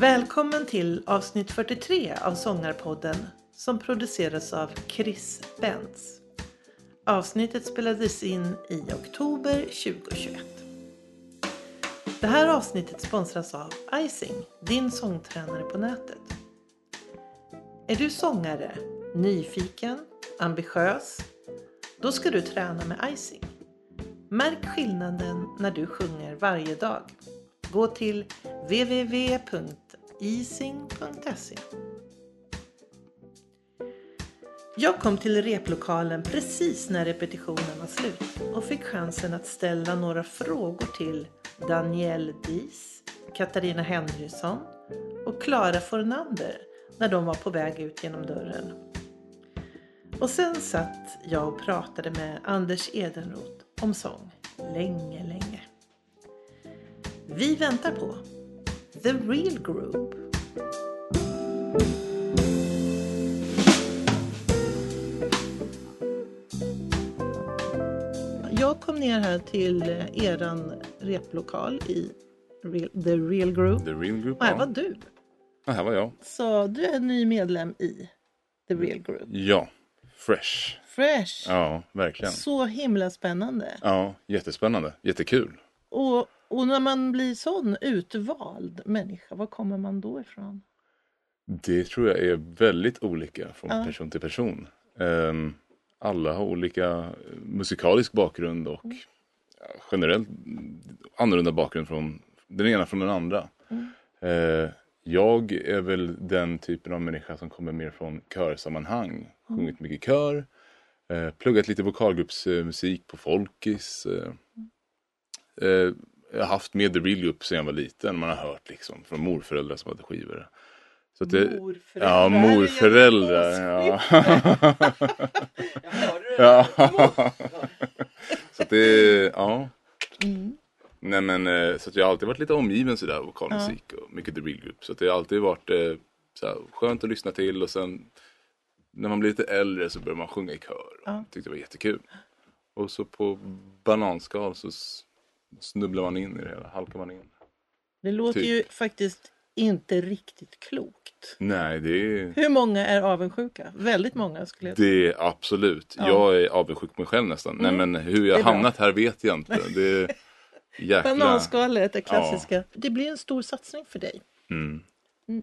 Välkommen till avsnitt 43 av Sångarpodden som produceras av Chris Benz. Avsnittet spelades in i oktober 2021. Det här avsnittet sponsras av Icing, din sångtränare på nätet. Är du sångare, nyfiken, ambitiös? Då ska du träna med Icing. Märk skillnaden när du sjunger varje dag. Gå till www easing.se Jag kom till replokalen precis när repetitionen var slut och fick chansen att ställa några frågor till Danielle Dies, Katarina Henrysson och Klara Fornander när de var på väg ut genom dörren. Och sen satt jag och pratade med Anders Edenroth om sång länge, länge. Vi väntar på The Real Group. Jag kom ner här till eran replokal i Real, The Real Group. The Real Group, Och här ja. var du. ja. Här var jag. Så du är ny medlem i The Real Group. Ja, fresh. Fresh! Ja, verkligen. Så himla spännande. Ja, jättespännande. Jättekul. Och, och när man blir sån utvald människa, var kommer man då ifrån? Det tror jag är väldigt olika från Ja. person till person. Ehm, alla har olika eh, musikalisk bakgrund och Mm. generellt annorlunda bakgrund från den ena från den andra. Mm. Eh, jag är väl den typen av människa som kommer mer från körsammanhang. Mm. Sjungit mycket kör, eh, pluggat lite vokalgruppsmusik på Folkis. Jag har haft med The Real Group sedan jag var liten. Man har hört liksom från morföräldrar som hade skivor. Så att det, Morföräldrar. Ja, morföräldrar. Ja. Jag hörde det. ja. så att det, ja. Mm. Nej men eh, så att jag har alltid varit lite omgiven sådär av vokalmusik och mycket The Real Group. Så att det har alltid varit eh, såhär, skönt att lyssna till och sen när man blir lite äldre så börjar man sjunga i kör. Och Ja. Tyckte det var jättekul. Och så på bananskal så snubblar man in i det hela, halkar man in. Det låter Typ. ju faktiskt inte riktigt klokt. Nej det är, Hur många är avundsjuka? Väldigt många skulle jag tro. det är absolut. Ja. Jag är avundsjuk på mig själv nästan. Nej Mm. men hur Det jag hamnat här vet jag inte. Det är jäkla... Bananskalet är klassiska. Det blir en stor satsning för dig. Mm.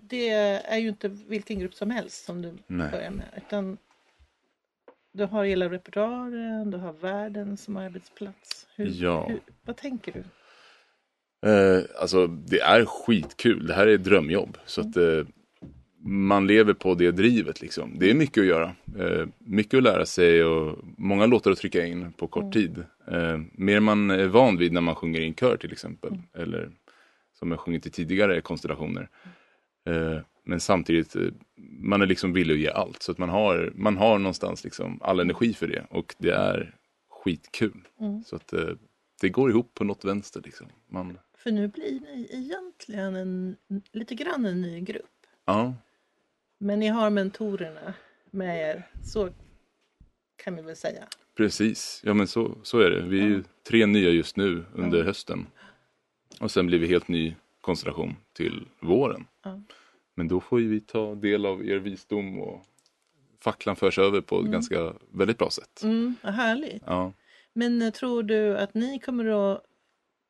Det är ju inte vilken grupp som helst som du Nej. börjar med. Utan du har hela repertoaren, du har världen som arbetsplats. Hur, Ja. hur, vad tänker du? Eh, alltså det är skitkul. Det här är ett drömjobb. Så att eh, man lever på det drivet liksom. Det är mycket att göra. Eh, mycket att lära sig och många låtar att trycka in på kort tid. Eh, mer man är van vid när man sjunger i en kör till exempel. Eller som jag sjungit i tidigare konstellationer. Eh, men samtidigt, eh, man är liksom villig att ge allt. Så att man har, man har någonstans liksom all energi för det. Och det är skitkul. Mm. Så att eh, det går ihop på något vänster liksom. Man, För nu blir ni egentligen en, lite grann en ny grupp. ja. Men ni har mentorerna med er. Så kan vi väl säga. Precis, ja men så, så är det. Vi är ju tre nya just nu under hösten. Och sen blir vi helt ny konstellation till våren. Ja. Men då får ju vi ta del av er visdom och facklan förs över på ett ganska väldigt bra sätt. Mm, härligt. Ja. Men eh, tror du att ni kommer att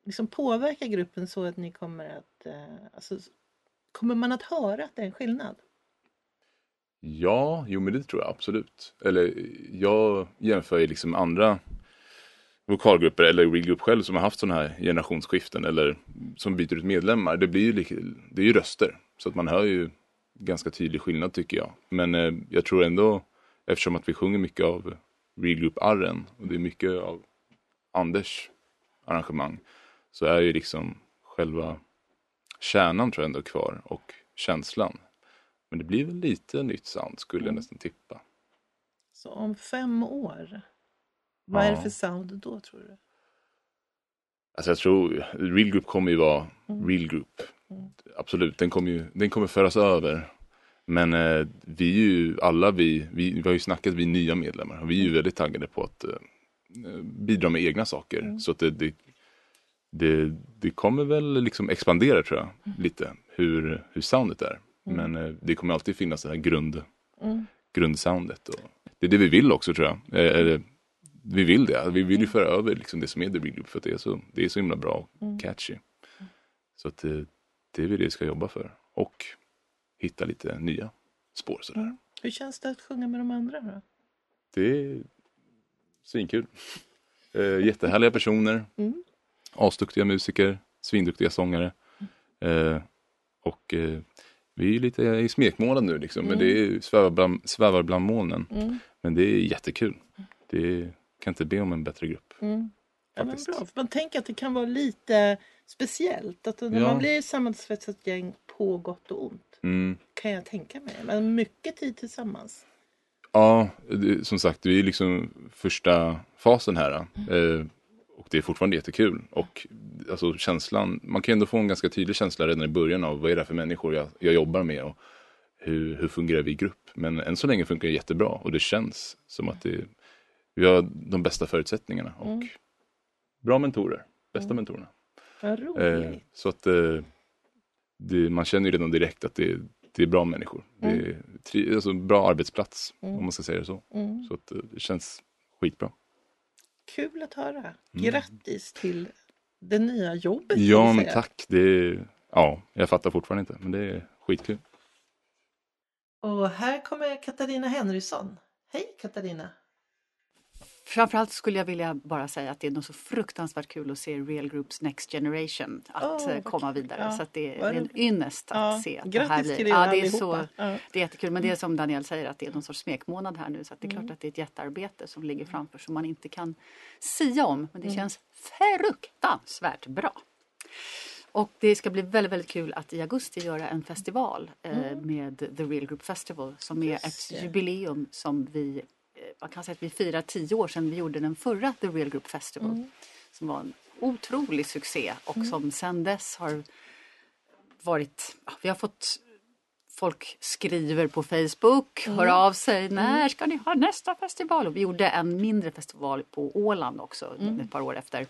liksom påverka gruppen så att ni kommer att... Eh, alltså, kommer man att höra att det är en skillnad? ja, jo men det tror jag absolut. Eller jag jämför ju liksom andra vokalgrupper eller Real Group själv som har haft sådana här generationsskiften eller som byter ut medlemmar. Det blir ju, det är ju röster. Så att man hör ju ganska tydlig skillnad tycker jag. Men eh, jag tror ändå, eftersom att vi sjunger mycket av Real Group-arren och det är mycket av Anders arrangemang så är ju liksom själva kärnan tror jag ändå kvar och känslan. Men det blir väl lite nytt sound skulle jag nästan tippa. Så om fem år, vad är det Ja. för sound då tror du? Alltså jag tror Real Group kommer ju vara Real Group. Absolut, den kommer ju den kommer föras över. Men eh, vi är ju alla vi, vi, vi har ju snackat vi nya medlemmar och vi är ju väldigt taggade på att eh, bidra med egna saker. Så att det, det, det, det kommer väl liksom expandera tror jag, lite, hur, hur soundet är. Men eh, det kommer alltid finnas det här grund, grundsoundet. Och det är det vi vill också tror jag. Eh, Eller, vi vill det, vi vill ju föra över liksom det som är The Real Group för att det är så, det är så himla bra och catchy. Så att det, det är det vi ska jobba för. Och hitta lite nya spår sådär. Hur känns det att sjunga med de andra då? Det är svinkul. Eh, jättehärliga personer. Mm. Asduktiga musiker. Svinduktiga sångare. Eh, och eh, vi är lite i smekmånad nu liksom. Men det är svävar bland, svävar bland molnen. Mm. Men det är jättekul. Det är, kan inte be om en bättre grupp. Mm. Ja, men bra. Man tänker att det kan vara lite speciellt. Att när Ja. man blir sammansvetsat gäng på gott och ont. Mm. Kan jag tänka mig. Men mycket tid tillsammans. Ja, det, som sagt, vi är liksom första fasen här. Eh, och det är fortfarande jättekul. Och alltså känslan, man kan ändå få en ganska tydlig känsla redan i början av vad är det för människor jag, jag jobbar med och hur, hur fungerar vi i grupp. Men än så länge funkar det jättebra och det känns som att det, vi har de bästa förutsättningarna och bra mentorer, bästa mentorerna. Vad Eh, roligt. så att eh, det, man känner ju redan direkt att det, det är bra människor. Det är tri, alltså, bra arbetsplats om man ska säga det så. Mm. Så att eh, det känns skitbra. Kul att höra. Grattis till det nya jobbet. Mm. Ja men tack. Det är, ja, jag fattar fortfarande inte men det är skitkul. Och här kommer Katarina Henrysson. Hej Katarina! Framförallt skulle jag vilja bara säga att det är något så fruktansvärt kul att se Real Groups Next Generation att eh, komma vidare. Ja, så att det är vad en roligt. ynnest att Ja, se. Att grattis det här blir, till ja, det är så. Ja. Det är jättekul. Men det är som Daniel säger att det är någon sorts smekmånad här nu. Så att det är Mm. klart att det är ett jättearbete som ligger framför som man inte kan sia om. Men det Mm. känns fruktansvärt bra. Och det ska bli väldigt, väldigt kul att i augusti göra en festival eh, med The Real Group Festival som är Mm. Just ett det. jubileum som vi, eh, man kan säga att vi firar tio år sedan vi gjorde den förra The Real Group Festival. Mm. Som var en otrolig succé och som sedan dess har varit, vi har fått Folk skriver på Facebook, hör Mm. av sig. När ska ni ha nästa festival? Och vi gjorde en mindre festival på Åland också Mm. ett par år efter.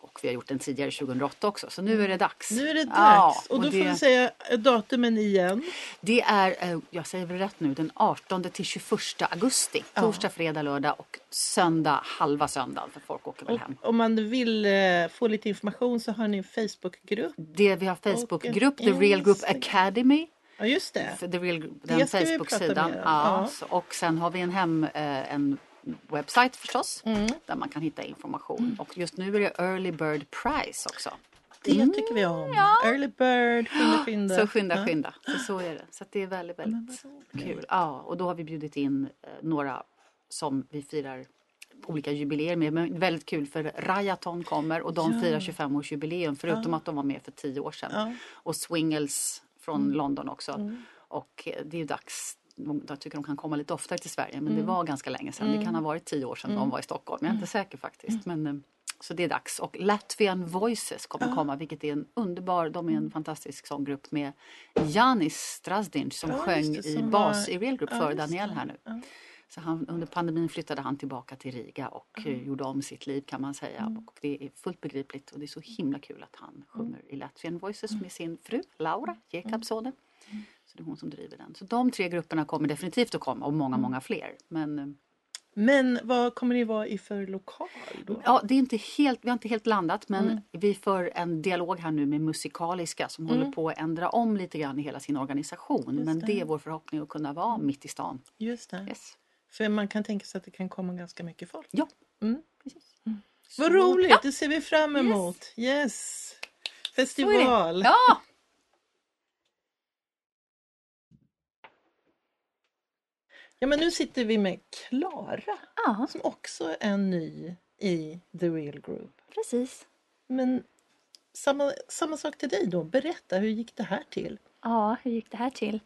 Och vi har gjort den tidigare 2008 också. Så nu är det dags. Nu är det dags. Ja, och då det, får vi säga datumen igen. det är, eh, jag säger väl rätt nu, den 18 till 21 augusti. Ja. Torsdag, fredag, lördag och söndag, halva söndagen för folk åker väl Och hem. om man vill eh, få lite information så har ni en Facebookgrupp. Det, vi har Facebookgrupp, The Real Group. Academy. Ja just det. The Real, den Facebook-sidan. Ja, Ja. och sen har vi en hem, eh, en webbsajt förstås. Mm. Där man kan hitta information. Och just nu är det Early Bird Prize också. Det tycker vi om. Early bird, skynda skynda. Så skynda, Ja. skynda. Så, så är det. Så det är väldigt, väldigt kul. Ja, och då har vi bjudit in eh, några som vi firar olika jubileer med. Men väldigt kul för Rajaton kommer och de firar 25-årsjubileum förutom att de var med för 10 år sedan. Ja. Och Swingles från Mm. London också. Och eh, det är ju dags. Jag tycker de kan komma lite oftare till Sverige men Mm. det var ganska länge sedan. Det kan ha varit 10 år sedan de var i Stockholm. Jag är inte säker faktiskt. Men, eh, så det är dags. Och Latvian Voices kommer komma vilket är en underbar, de är en fantastisk sånggrupp med Janis Strazdinc som Ja, sjöng det, i som bas var- i Real Group Ja, för Daniel här nu. Ja. Så han, under pandemin flyttade han tillbaka till Riga och eh, gjorde om sitt liv kan man säga. Mm. Och det är fullt begripligt och det är så himla kul att han sjunger i Latvian Voices med sin fru Laura Jakobsson. Så det är hon som driver den. Så de tre grupperna kommer definitivt att komma och många, Mm. många fler. Men eh, Men vad kommer ni vara i för lokal då? ja, det är inte helt, vi har inte helt landat men Mm. vi för en dialog här nu med Musikaliska som håller på att ändra om lite grann i hela sin organisation. men det är vår förhoppning att kunna vara mitt i stan. Just det. Yes. För man kan tänka sig att det kan komma ganska mycket folk. Ja, Mm. precis. Vad roligt, Ja. det ser vi fram emot. Yes! Det. Festival. Ja! Ja, men nu sitter vi med Klara Ja, som också är ny i The Real Group. precis. Men samma, samma sak till dig då. Berätta, hur gick det här till? Ja, hur gick det här till?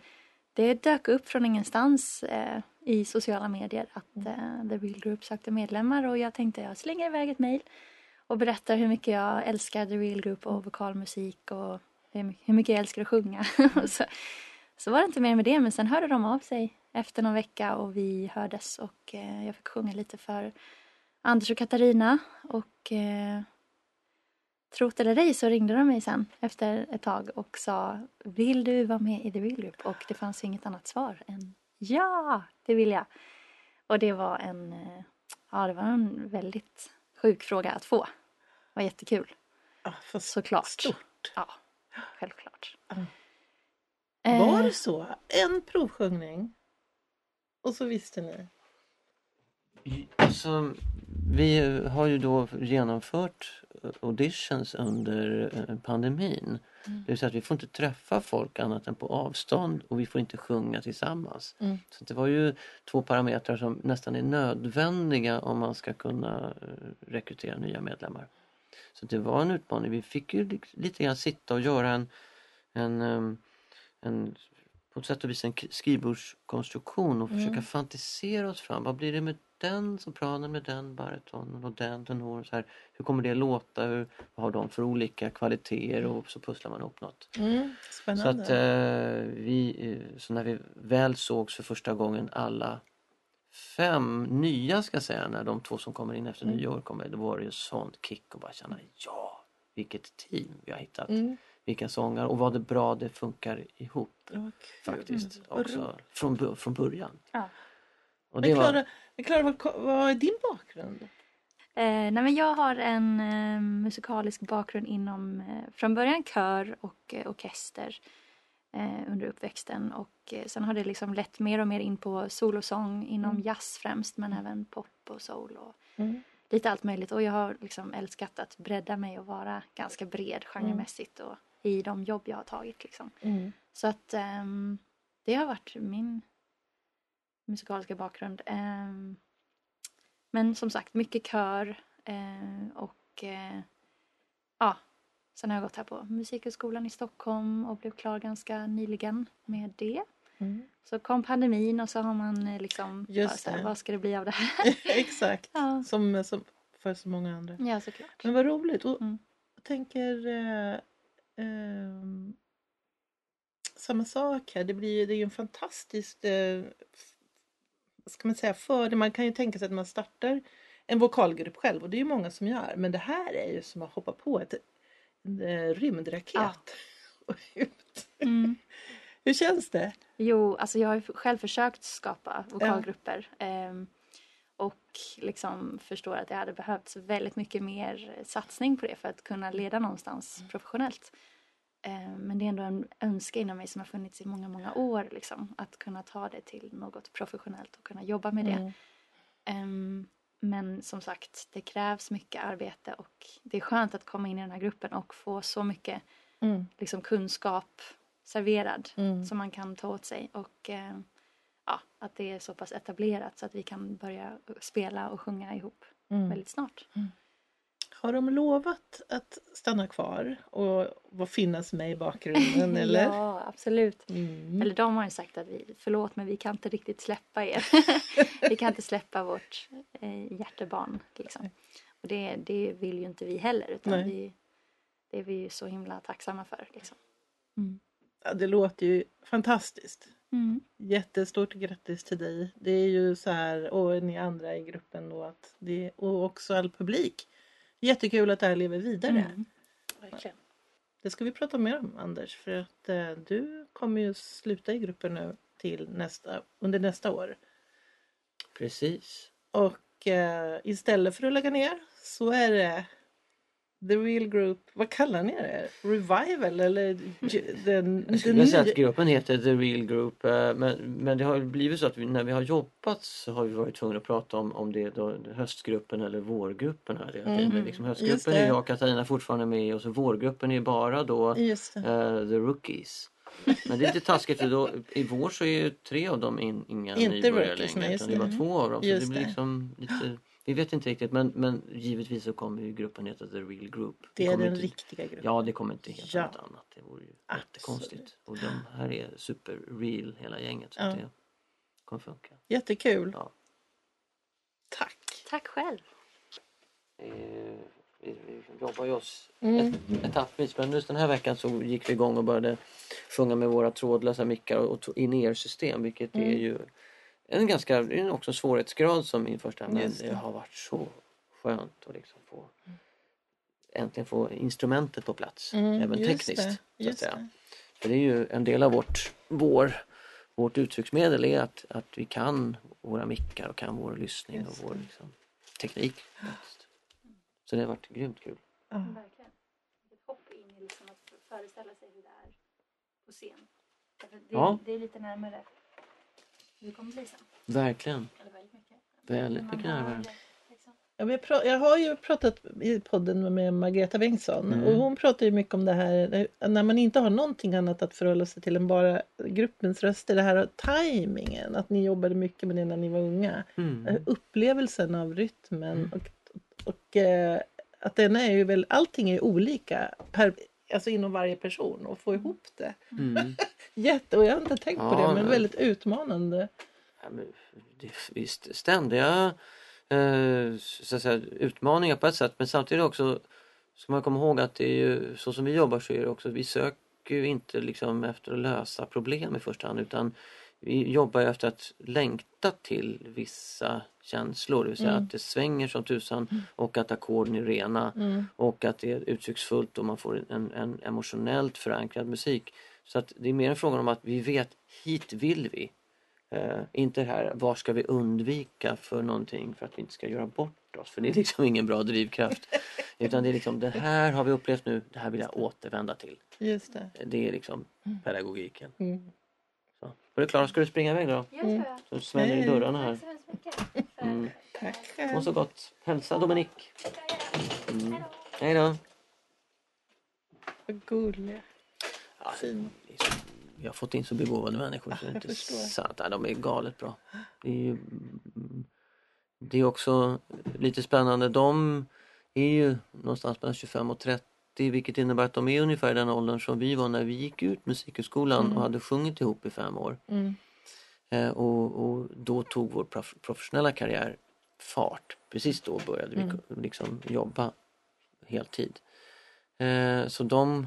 Det dök upp från ingenstans eh, i sociala medier att eh, The Real Group sökte medlemmar och jag tänkte jag slänger iväg ett mejl och berättar hur mycket jag älskar The Real Group och vokalmusik och hur mycket, jag älskar att sjunga. Så, så var det inte mer med det men sen hörde de av sig efter någon vecka och vi hördes och eh, jag fick sjunga lite för Anders och Katarina och eh, trot eller ej så ringde de mig sen efter ett tag och sa Vill du vara med i The Real Group? Och det fanns inget annat svar än Ja, det vill jag. Och det var en, eh, ja, det var en väldigt sjuk fråga att få. Det var jättekul. Ja, Såklart. Stort. Ja, självklart. Mm. Eh, Var det så? En provsjungning? Och så visste ni? Alltså, vi har ju då genomfört auditions under eh, pandemin. Det vill säga att vi får inte träffa folk annat än på avstånd och vi får inte sjunga tillsammans. Mm. Så det var ju två parametrar som nästan är nödvändiga om man ska kunna eh, rekrytera nya medlemmar. Så det var en utmaning. Vi fick ju li- lite grann sitta och göra en, en, em, en på ett sätt och vis en skrivbordskonstruktion och försöka fantisera oss fram. Vad blir det med den sopranen, med den baritonen och den tenoren? Så här, hur kommer det låta? Hur, vad har de för olika kvaliteter? Och så pusslar man ihop något. Mm, Så, att, eh, vi, eh, så när vi väl sågs för första gången alla fem nya ska jag säga, när de två som kommer in efter Mm. nyår kommer, då var det ju sånt kick och bara känna ja, vilket team vi har hittat. Mm. Vilka sånger och vad det bra det funkar ihop kul. faktiskt Mm, också från, från början. Ja. Och Men det var, men Klara vad, vad är din bakgrund? Eh, nej men jag har en eh, musikalisk bakgrund inom eh, från början kör och eh, orkester eh, under uppväxten och eh, sen har det liksom lett mer och mer in på solosång inom Mm. jazz främst men även pop och soul och Mm. Lite allt möjligt och jag har liksom älskat att bredda mig och vara ganska bred genremässigt och i de jobb jag har tagit liksom. Mm. Så att ehm, det har varit min musikaliska bakgrund. Ehm, men som sagt, mycket kör eh, och eh, ja, sen har jag gått här på Musikhögskolan i Stockholm och blev klar ganska nyligen med det. Mm. Så kom pandemin och så har man eh, liksom, Just bara här, vad ska det bli av det här? Exakt, Ja. som, som för så många andra. ja, såklart. Men vad roligt. Och Mm. jag tänker eh, ehm, samma sak här. Det, blir, det är ju en fantastisk eh, ska man säga, fördel. Man kan ju tänka sig att man startar en vokalgrupp själv och det är ju många som gör. Men det här är ju som att hoppa på ett, en eh, rymdraket. Ja. Och ut. Mm. Hur känns det? Jo, alltså jag har själv försökt skapa vokalgrupper. ehm, och liksom förstår att det hade behövts väldigt mycket mer satsning på det för att kunna leda någonstans professionellt. Ehm, men det är ändå en önskan inom mig som har funnits i många, många år. Liksom, att kunna ta det till något professionellt och kunna jobba med det. Mm. Ehm, men som sagt, det krävs mycket arbete och det är skönt att komma in i den här gruppen och få så mycket Mm. liksom, kunskap serverad Mm. som man kan ta åt sig. Och eh, ja, att det är så pass etablerat så att vi kan börja spela och sjunga ihop Mm. väldigt snart. Har de lovat att stanna kvar och vad finnas med i bakgrunden eller? Ja, absolut. Mm. Eller de har ju sagt att vi, förlåt men vi kan inte riktigt släppa er. vi kan inte släppa vårt eh, hjärtebarn. Liksom. Och det, det vill ju inte vi heller utan Nej. vi, det är vi ju så himla tacksamma för. Liksom. Ja, det låter ju fantastiskt. Mm. Jättestort grattis till dig. Det är ju så här, och ni andra i gruppen då, att det, och också all publik. Jättekul att det här lever vidare. Mm. Verkligen. Det ska vi prata mer om Anders, för att eh, du kommer ju sluta i gruppen nu till nästa, under nästa år. Precis. Och eh, istället för att lägga ner så är det The Real Group, vad kallar ni det? Revival eller den, Jag skulle den säga att gruppen heter The Real Group eh, men, men det har blivit så att vi, när vi har jobbat så har vi varit tvungna att prata om, om det då, höstgruppen eller vårgruppen. Här, tiden. Mhm. liksom höstgruppen är jag och Katarina fortfarande med och så vårgruppen är bara då eh, The Rookies. Men det är lite taskigt för då, i vår så är ju tre av dem in, inga Inte nybörjare längre utan det är bara två av dem. Så det blir liksom lite, vi vet inte riktigt men, men givetvis så kommer ju gruppen heta The Real Group. Det är den inte- riktiga gruppen. Ja, det kommer inte heta Ja. något annat. Det vore ju jättekonstigt. Och de här är super real hela gänget. Så Ja. det kommer funka. Jättekul. Ja. Tack. Tack själv. Eh, Vi, vi jobbar ju oss Mm. et, etappvis men just den här veckan så gick vi igång och började sjunga med våra trådlösa mickar och, och in-ear-system vilket är Mm. ju en ganska, det är också en svårighetsgrad som min första men Just det. det har varit så skönt att liksom få äntligen få instrumentet på plats. Mm, även just tekniskt. det, så att just säga. det. För det är ju en del av vårt, vår, vårt uttrycksmedel är att, att vi kan våra mickar och kan vår lyssning och Just vår liksom, teknik. faktiskt. Så det har varit grymt kul. Ja. Verkligen. Ett hopp in i liksom att föreställa sig hur det är på scen. Därför Det, Ja. det är lite närmare det kommer bli sen. Verkligen. Eller väldigt mycket. Väldigt mycket det, liksom. Jag, jag har ju pratat i podden med Margareta Bengtsson Mm. och hon pratar ju mycket om det här eh, när man inte har någonting annat att förhålla sig till än bara gruppens röster. Det här tajmingen, att ni jobbade mycket med det när ni var unga. Mm. Eh, Upplevelsen av rytmen och, och eh, att den är ju väl, allting är olika per, alltså inom varje person och få ihop det. Mm. Jätte, och jag har inte tänkt på Ja, det men väldigt utmanande. Ja, men det visst ständiga eh, så att säga, utmaningar på ett sätt men samtidigt också ska man komma ihåg att det är ju så som vi jobbar så är det också vi söker ju inte liksom efter att lösa problem i första hand utan vi jobbar ju efter att längta till vissa känslor, det vill säga Mm. att det svänger som tusan och att ackorden är rena Mm. och att det är uttrycksfullt och man får en, en emotionellt förankrad musik. Så att det är mer en fråga om att vi vet hit vill vi. Eh, inte här, vad ska vi undvika för någonting för att vi inte ska göra bort oss? För det är liksom ingen bra drivkraft. Utan det är liksom, det här har vi upplevt nu, det här vill jag återvända till. Just det. Det är liksom pedagogiken. Mm. Så. Och det är klart, ska du springa iväg då? Det jag. Så smäller i dörrarna här. Tack så hemskt Mm. Tack. Må så gott. Hälsa Dominik. Det. Mm. Hej då. Hej då. Vad gulliga. Fin. Vi har fått in så begåvade människor så det är inte förstår. sant. Ja, de är galet bra. Det är, ju, mm, det är också lite spännande. De är ju någonstans mellan 25 och 30 vilket innebär att de är ungefär den åldern som vi var när vi gick ut Musikhögskolan och hade sjungit ihop i fem år. Mm. Eh, och, och då tog vår prof- professionella karriär fart. Precis då började vi ko- liksom jobba heltid. Eh, så de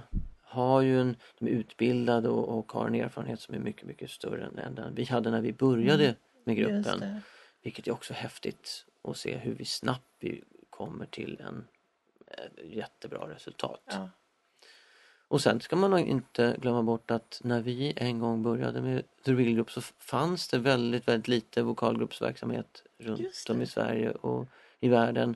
har ju en, de är utbildade och, och har en erfarenhet som är mycket, mycket större än- den vi hade när vi började med Just gruppen. Vilket är också häftigt att se hur vi snabbt vi kommer till en eh, jättebra resultat. Ja. Och sen ska man nog inte glömma bort att när vi en gång började med The Real Group så fanns det väldigt, väldigt lite vokalgruppsverksamhet runt om i Sverige och i världen.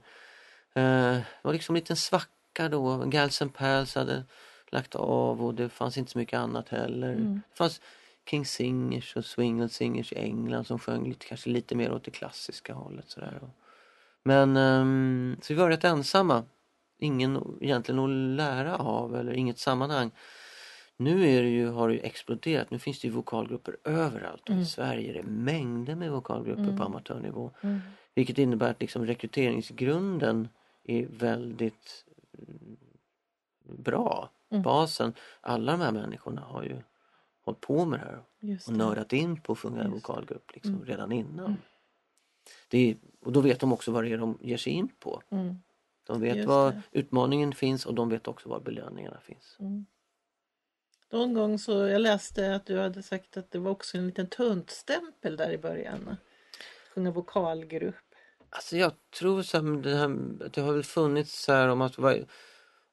Eh, det var liksom en liten svacka då. Gals and Pals hade lagt av och det fanns inte så mycket annat heller. Mm. Det fanns King Singers och Swingle Singers i England som sjöng lite, kanske lite mer åt det klassiska hållet. Sådär. Men ehm, så vi var rätt ensamma. Ingen egentligen att lära av eller inget sammanhang. Nu är det ju, har det ju exploderat. Nu finns det ju vokalgrupper överallt. Och I Sverige är det mängder med vokalgrupper på amatörnivå. Mm. Vilket innebär att liksom rekryteringsgrunden är väldigt mm, bra. Mm. Basen. Alla de här människorna har ju hållit på med det här Just och det. nördat in på att sjunga en Just. vokalgrupp liksom, Mm. redan innan. Det är, och då vet de också vad det är de ger sig in på. Mm. De vet Just var det. utmaningen finns och de vet också var belöningarna finns. Mm. Någon gång så jag läste att du hade sagt att det var också en liten töntstämpel där i början. Sjunga vokalgrupp. Alltså jag tror så här, det, här, det har väl funnits så här om att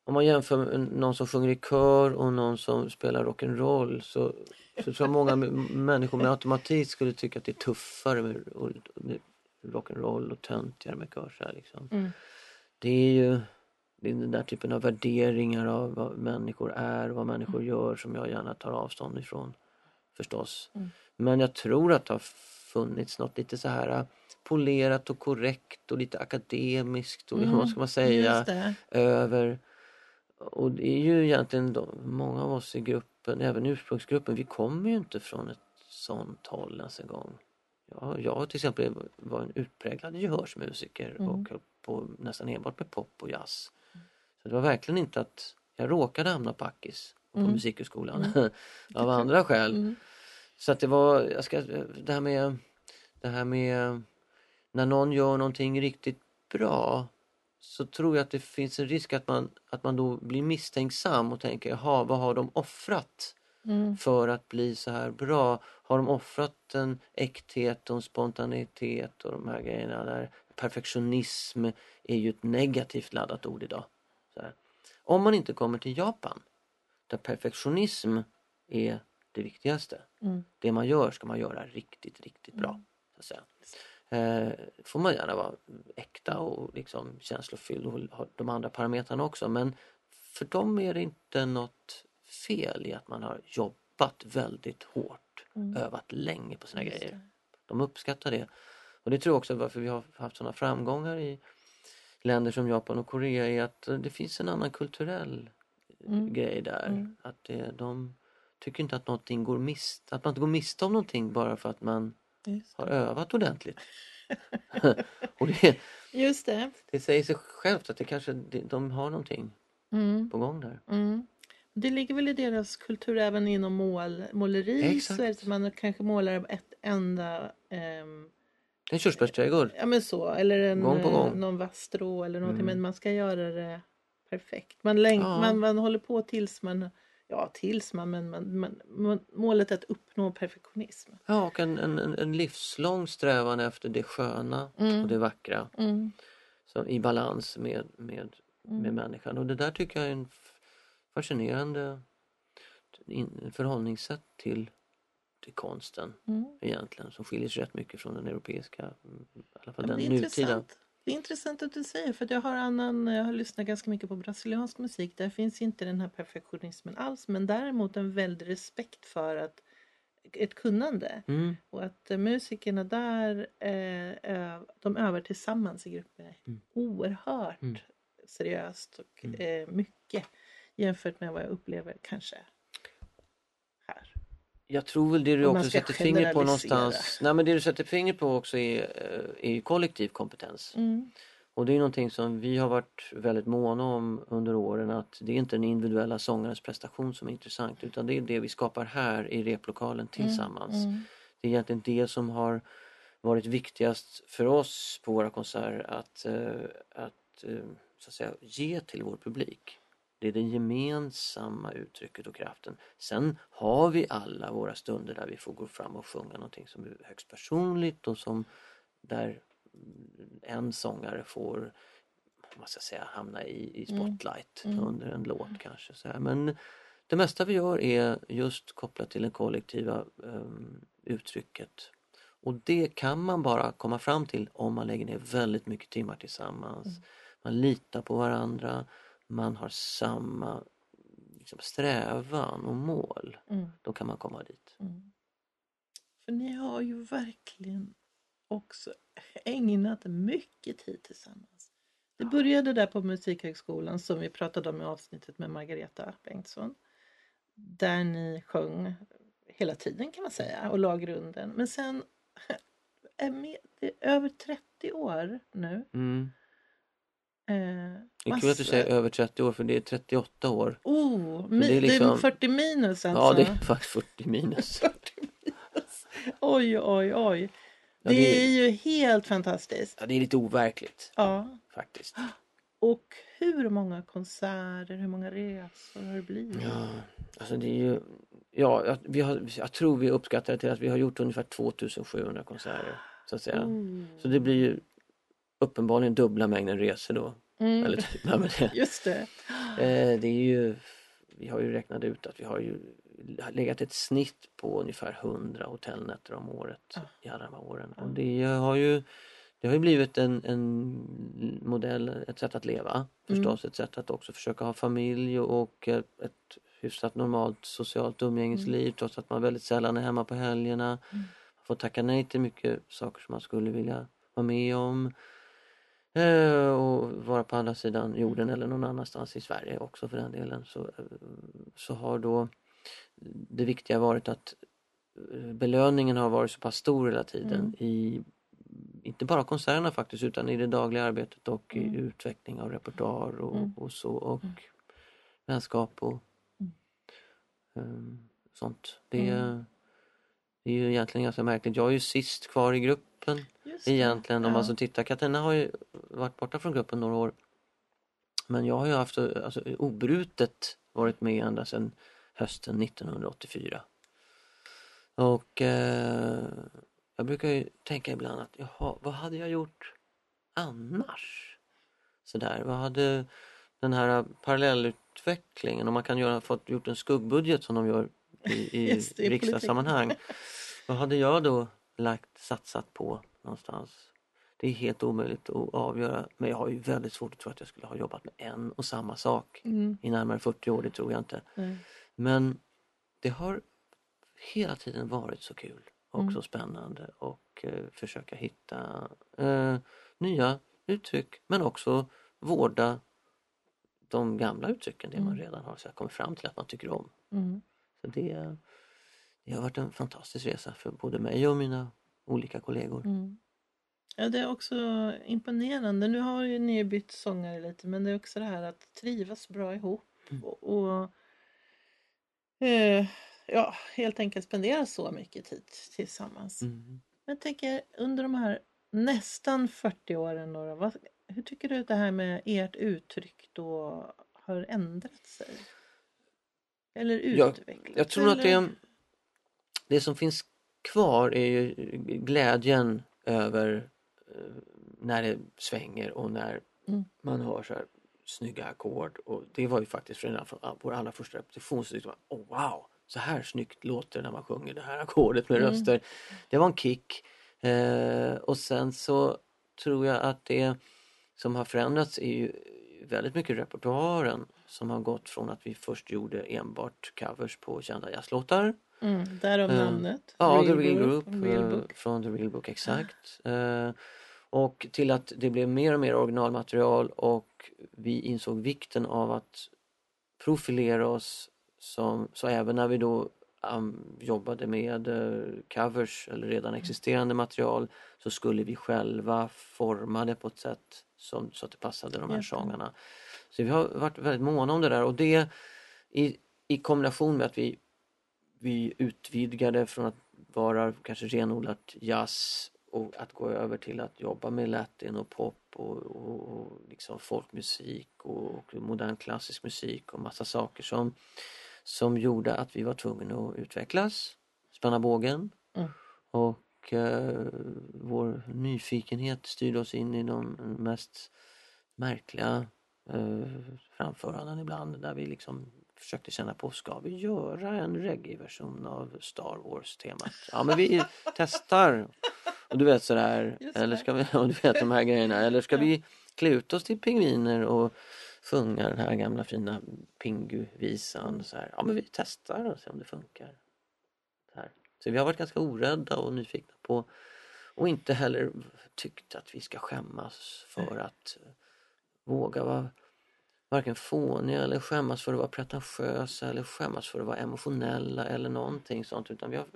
om man jämför med någon som sjunger i kör och någon som spelar rock'n'roll så, så tror jag många människor med automatik skulle tycka att det är tuffare med, med rock'n'roll och töntigare med kör. Så här, liksom. Mm. Det är ju det är den där typen av värderingar av vad människor är och vad människor gör som jag gärna tar avstånd ifrån. Förstås. Mm. Men jag tror att det har funnits något lite så här äh, polerat och korrekt och lite akademiskt och vad ska man säga över. Och det är ju egentligen de, många av oss i gruppen, även ursprungsgruppen, vi kommer ju inte från ett sånt håll ens en gång. Jag, jag till exempel var en utpräglad gehörsmusiker Mm. och höll på nästan enbart med pop och jazz. Så det var verkligen inte att jag råkade hamna på Ackis på Mm. Musikhögskolan av andra skäl. Mm. Så att det var, jag ska, det här med, det här med när någon gör någonting riktigt bra så tror jag att det finns en risk att man, att man då blir misstänksam och tänker jaha, vad har de offrat Mm. för att bli så här bra? Har de offrat en äkthet och en spontanitet och de här grejerna där? Perfektionism är ju ett negativt laddat ord idag. Om man inte kommer till Japan där perfektionism är det viktigaste. Mm. Det man gör ska man göra riktigt, riktigt bra. Så att säga. Eh, får man gärna vara äkta och liksom känslofylld och ha de andra parametrarna också men för dem är det inte något fel i att man har jobbat väldigt hårt, övat länge på sina Mm. Just grejer. De uppskattar det. Och det tror jag också varför vi har haft sådana framgångar i länder som Japan och Korea är att eh, det finns en annan kulturell eh, Mm. grej där. Mm. Att det, de tycker inte att någonting går mist, att man inte går miste om någonting bara för att man har övat ordentligt. och det, Just det. det säger sig självt att det kanske, de har någonting Mm. på gång där. Mm. Det ligger väl i deras kultur även inom mål, måleri. Exakt. Så är det att man kanske målar ett enda ehm, En körsbärsträdgård. Ja men så, eller en, Gång på gång. eh, någon vass strå eller någonting. Mm. Men man ska göra det perfekt. Man, läng- Ja. man, man håller på tills man, ja tills man, men man, man, målet är att uppnå perfektionism. Ja, och en, en, en- livslång strävan efter det sköna och det vackra. Mm. som, i balans med, med, med människan. Och det där tycker jag är en fascinerande in, förhållningssätt till, till konsten Mm. egentligen som skiljer sig rätt mycket från den europeiska, mm, i alla fall Ja, men den nutida. intressant. Det är intressant att du säger för jag har annan, jag har lyssnat ganska mycket på brasiliansk musik. Där finns inte den här perfektionismen alls men däremot en väldig respekt för att ett kunnande. Mm, Och att eh, musikerna där, eh, de övar tillsammans i grupper Mm. oerhört Mm. seriöst och eh, mycket jämfört med vad jag upplever kanske. Jag tror väl det du också sätter fingret på någonstans. Nej men det du sätter fingret på också är, eh, är kollektiv kompetens. Mm. Och det är någonting som vi har varit väldigt måna om under åren att det är inte den individuella sångarens prestation som är intressant utan det är det vi skapar här i replokalen tillsammans. Mm. Det är egentligen det som har varit viktigast för oss på våra konserter att, eh, att, eh, så att säga, ge till vår publik. Det är det gemensamma uttrycket och kraften. Sen har vi alla våra stunder där vi får gå fram och sjunga någonting som är högst personligt och som där en sångare får vad ska jag säga, hamna i, i spotlight under en låt kanske. Så här. Men det mesta vi gör är just kopplat till det kollektiva um, uttrycket. Och det kan man bara komma fram till om man lägger ner väldigt mycket timmar tillsammans. Man litar på varandra, man har samma liksom, strävan och mål. Mm. Då kan man komma dit. Mm. För ni har ju verkligen också ägnat mycket tid tillsammans. Det började där på Musikhögskolan som vi pratade om i avsnittet med Margareta Bengtsson. Där ni sjöng hela tiden kan man säga och la grunden. Men sen är med, det är över 30 år nu. Mm. Eh, Det är kul att du säger över 30 år för det är 38 år. Oh, mi- det är det är liksom- 40 minus alltså. Ja det är faktiskt 40 minus. Oj, oj, oj. Ja, det, det är- ju helt fantastiskt. Ja, det är lite overkligt Ja. faktiskt. Och hur många konserter, hur många resor har det blivit? Ja, alltså det är ju... Ja, vi har, jag tror vi uppskattar det till att vi har gjort ungefär 2700 konserter. Så att säga. Oh. Så det blir ju uppenbarligen dubbla mängden resor då. Mm. Eller typ, det, Just det. eh, det är ju... Vi har ju räknat ut att vi har ju legat ett snitt på ungefär 100 hotellnätter om året i alla de här åren. Och det har ju det har ju blivit en, en modell, ett sätt att leva förstås, ett sätt att också försöka ha familj och ett, hyfsat normalt socialt umgängesliv trots att man väldigt sällan är hemma på helgerna. Man får tacka nej till mycket saker som man skulle vilja vara med om. Eh, och vara på andra sidan jorden eller någon annanstans i Sverige också för den delen. Så, eh, så har då det viktiga varit att eh, belöningen har varit så pass stor hela tiden i inte bara konserterna faktiskt utan i det dagliga arbetet och i utveckling av repertoar och, och så och vänskap och ehm, sånt. Det, det är ju egentligen ganska märkligt. Jag är ju sist kvar i gruppen Just egentligen om Ja. man så tittar. Katarina har ju varit borta från gruppen några år. Men jag har ju haft alltså, obrutet varit med ända sedan hösten 1984. Och eh, jag brukar ju tänka ibland att jaha, vad hade jag gjort annars? Sådär, vad hade den här parallellutvecklingen och man kan göra, fått gjort en skuggbudget som de gör i, i Just i riksdagssammanhang. Vad hade jag då lagt, satsat på någonstans? Det är helt omöjligt att avgöra men jag har ju väldigt svårt att tro att jag skulle ha jobbat med en och samma sak Mm. i närmare 40 år, det tror jag inte. Nej. Men det har hela tiden varit så kul och Mm. så spännande och eh, försöka hitta eh, nya uttryck men också vårda de gamla uttrycken, det man Mm. redan har så kommit fram till att man tycker om. Det, det har varit en fantastisk resa för både mig och mina olika kollegor. Mm. Ja, det är också imponerande. Nu har ju ni bytt sångare lite men det är också det här att trivas bra ihop Mm. och, och eh, ja, helt enkelt spendera så mycket tid tillsammans. Mm. Men tänker under de här nästan 40 åren då, vad, hur tycker du att det här med ert uttryck då har ändrat sig? Eller Ja, utvecklats? Jag tror att eller? det, det som finns kvar är ju glädjen över eh, när det svänger och när Mm. man hör så här snygga ackord. Och det var ju faktiskt redan från vår allra första repetition så tyckte man oh, wow, så här snyggt låter det när man sjunger det här ackordet med Mm. röster. Det var en kick. Eh, och sen så tror jag att det som har förändrats är ju väldigt mycket repertoaren som har gått från att vi först gjorde enbart covers på kända jazzlåtar. Mm, därav Eh, namnet. Ja, The Real Group, Real eh, från The Real Book, exakt. Eh, och till att det blev mer och mer originalmaterial och vi insåg vikten av att profilera oss som, så även när vi då um, jobbade med eh, covers eller redan existerande material så skulle vi själva forma det på ett sätt som, så att det passade de här sångarna. Så vi har varit väldigt måna om det där och det i, i kombination med att vi vi utvidgade från att vara kanske renodlat jazz och att gå över till att jobba med latin och pop och, och, och liksom folkmusik och, och modern klassisk musik och massa saker som, som gjorde att vi var tvungna att utvecklas, spänna bågen Mm. och eh, vår nyfikenhet styrde oss in i de mest märkliga eh, framföranden ibland där vi liksom försökte känna på, ska vi göra en reggae-version av Star Wars-temat? Ja men vi testar! Och du vet sådär, eller ska vi, och du vet de här grejerna, eller ska vi klä ut oss till pingviner och sjunga den här gamla fina Pingu-visan? Så här. Ja men vi testar och ser om det funkar. Så, så vi har varit ganska orädda och nyfikna på och inte heller tyckt att vi ska skämmas för att våga vara varken fåniga eller skämmas för att vara pretentiösa eller skämmas för att vara emotionella eller någonting sånt utan vi har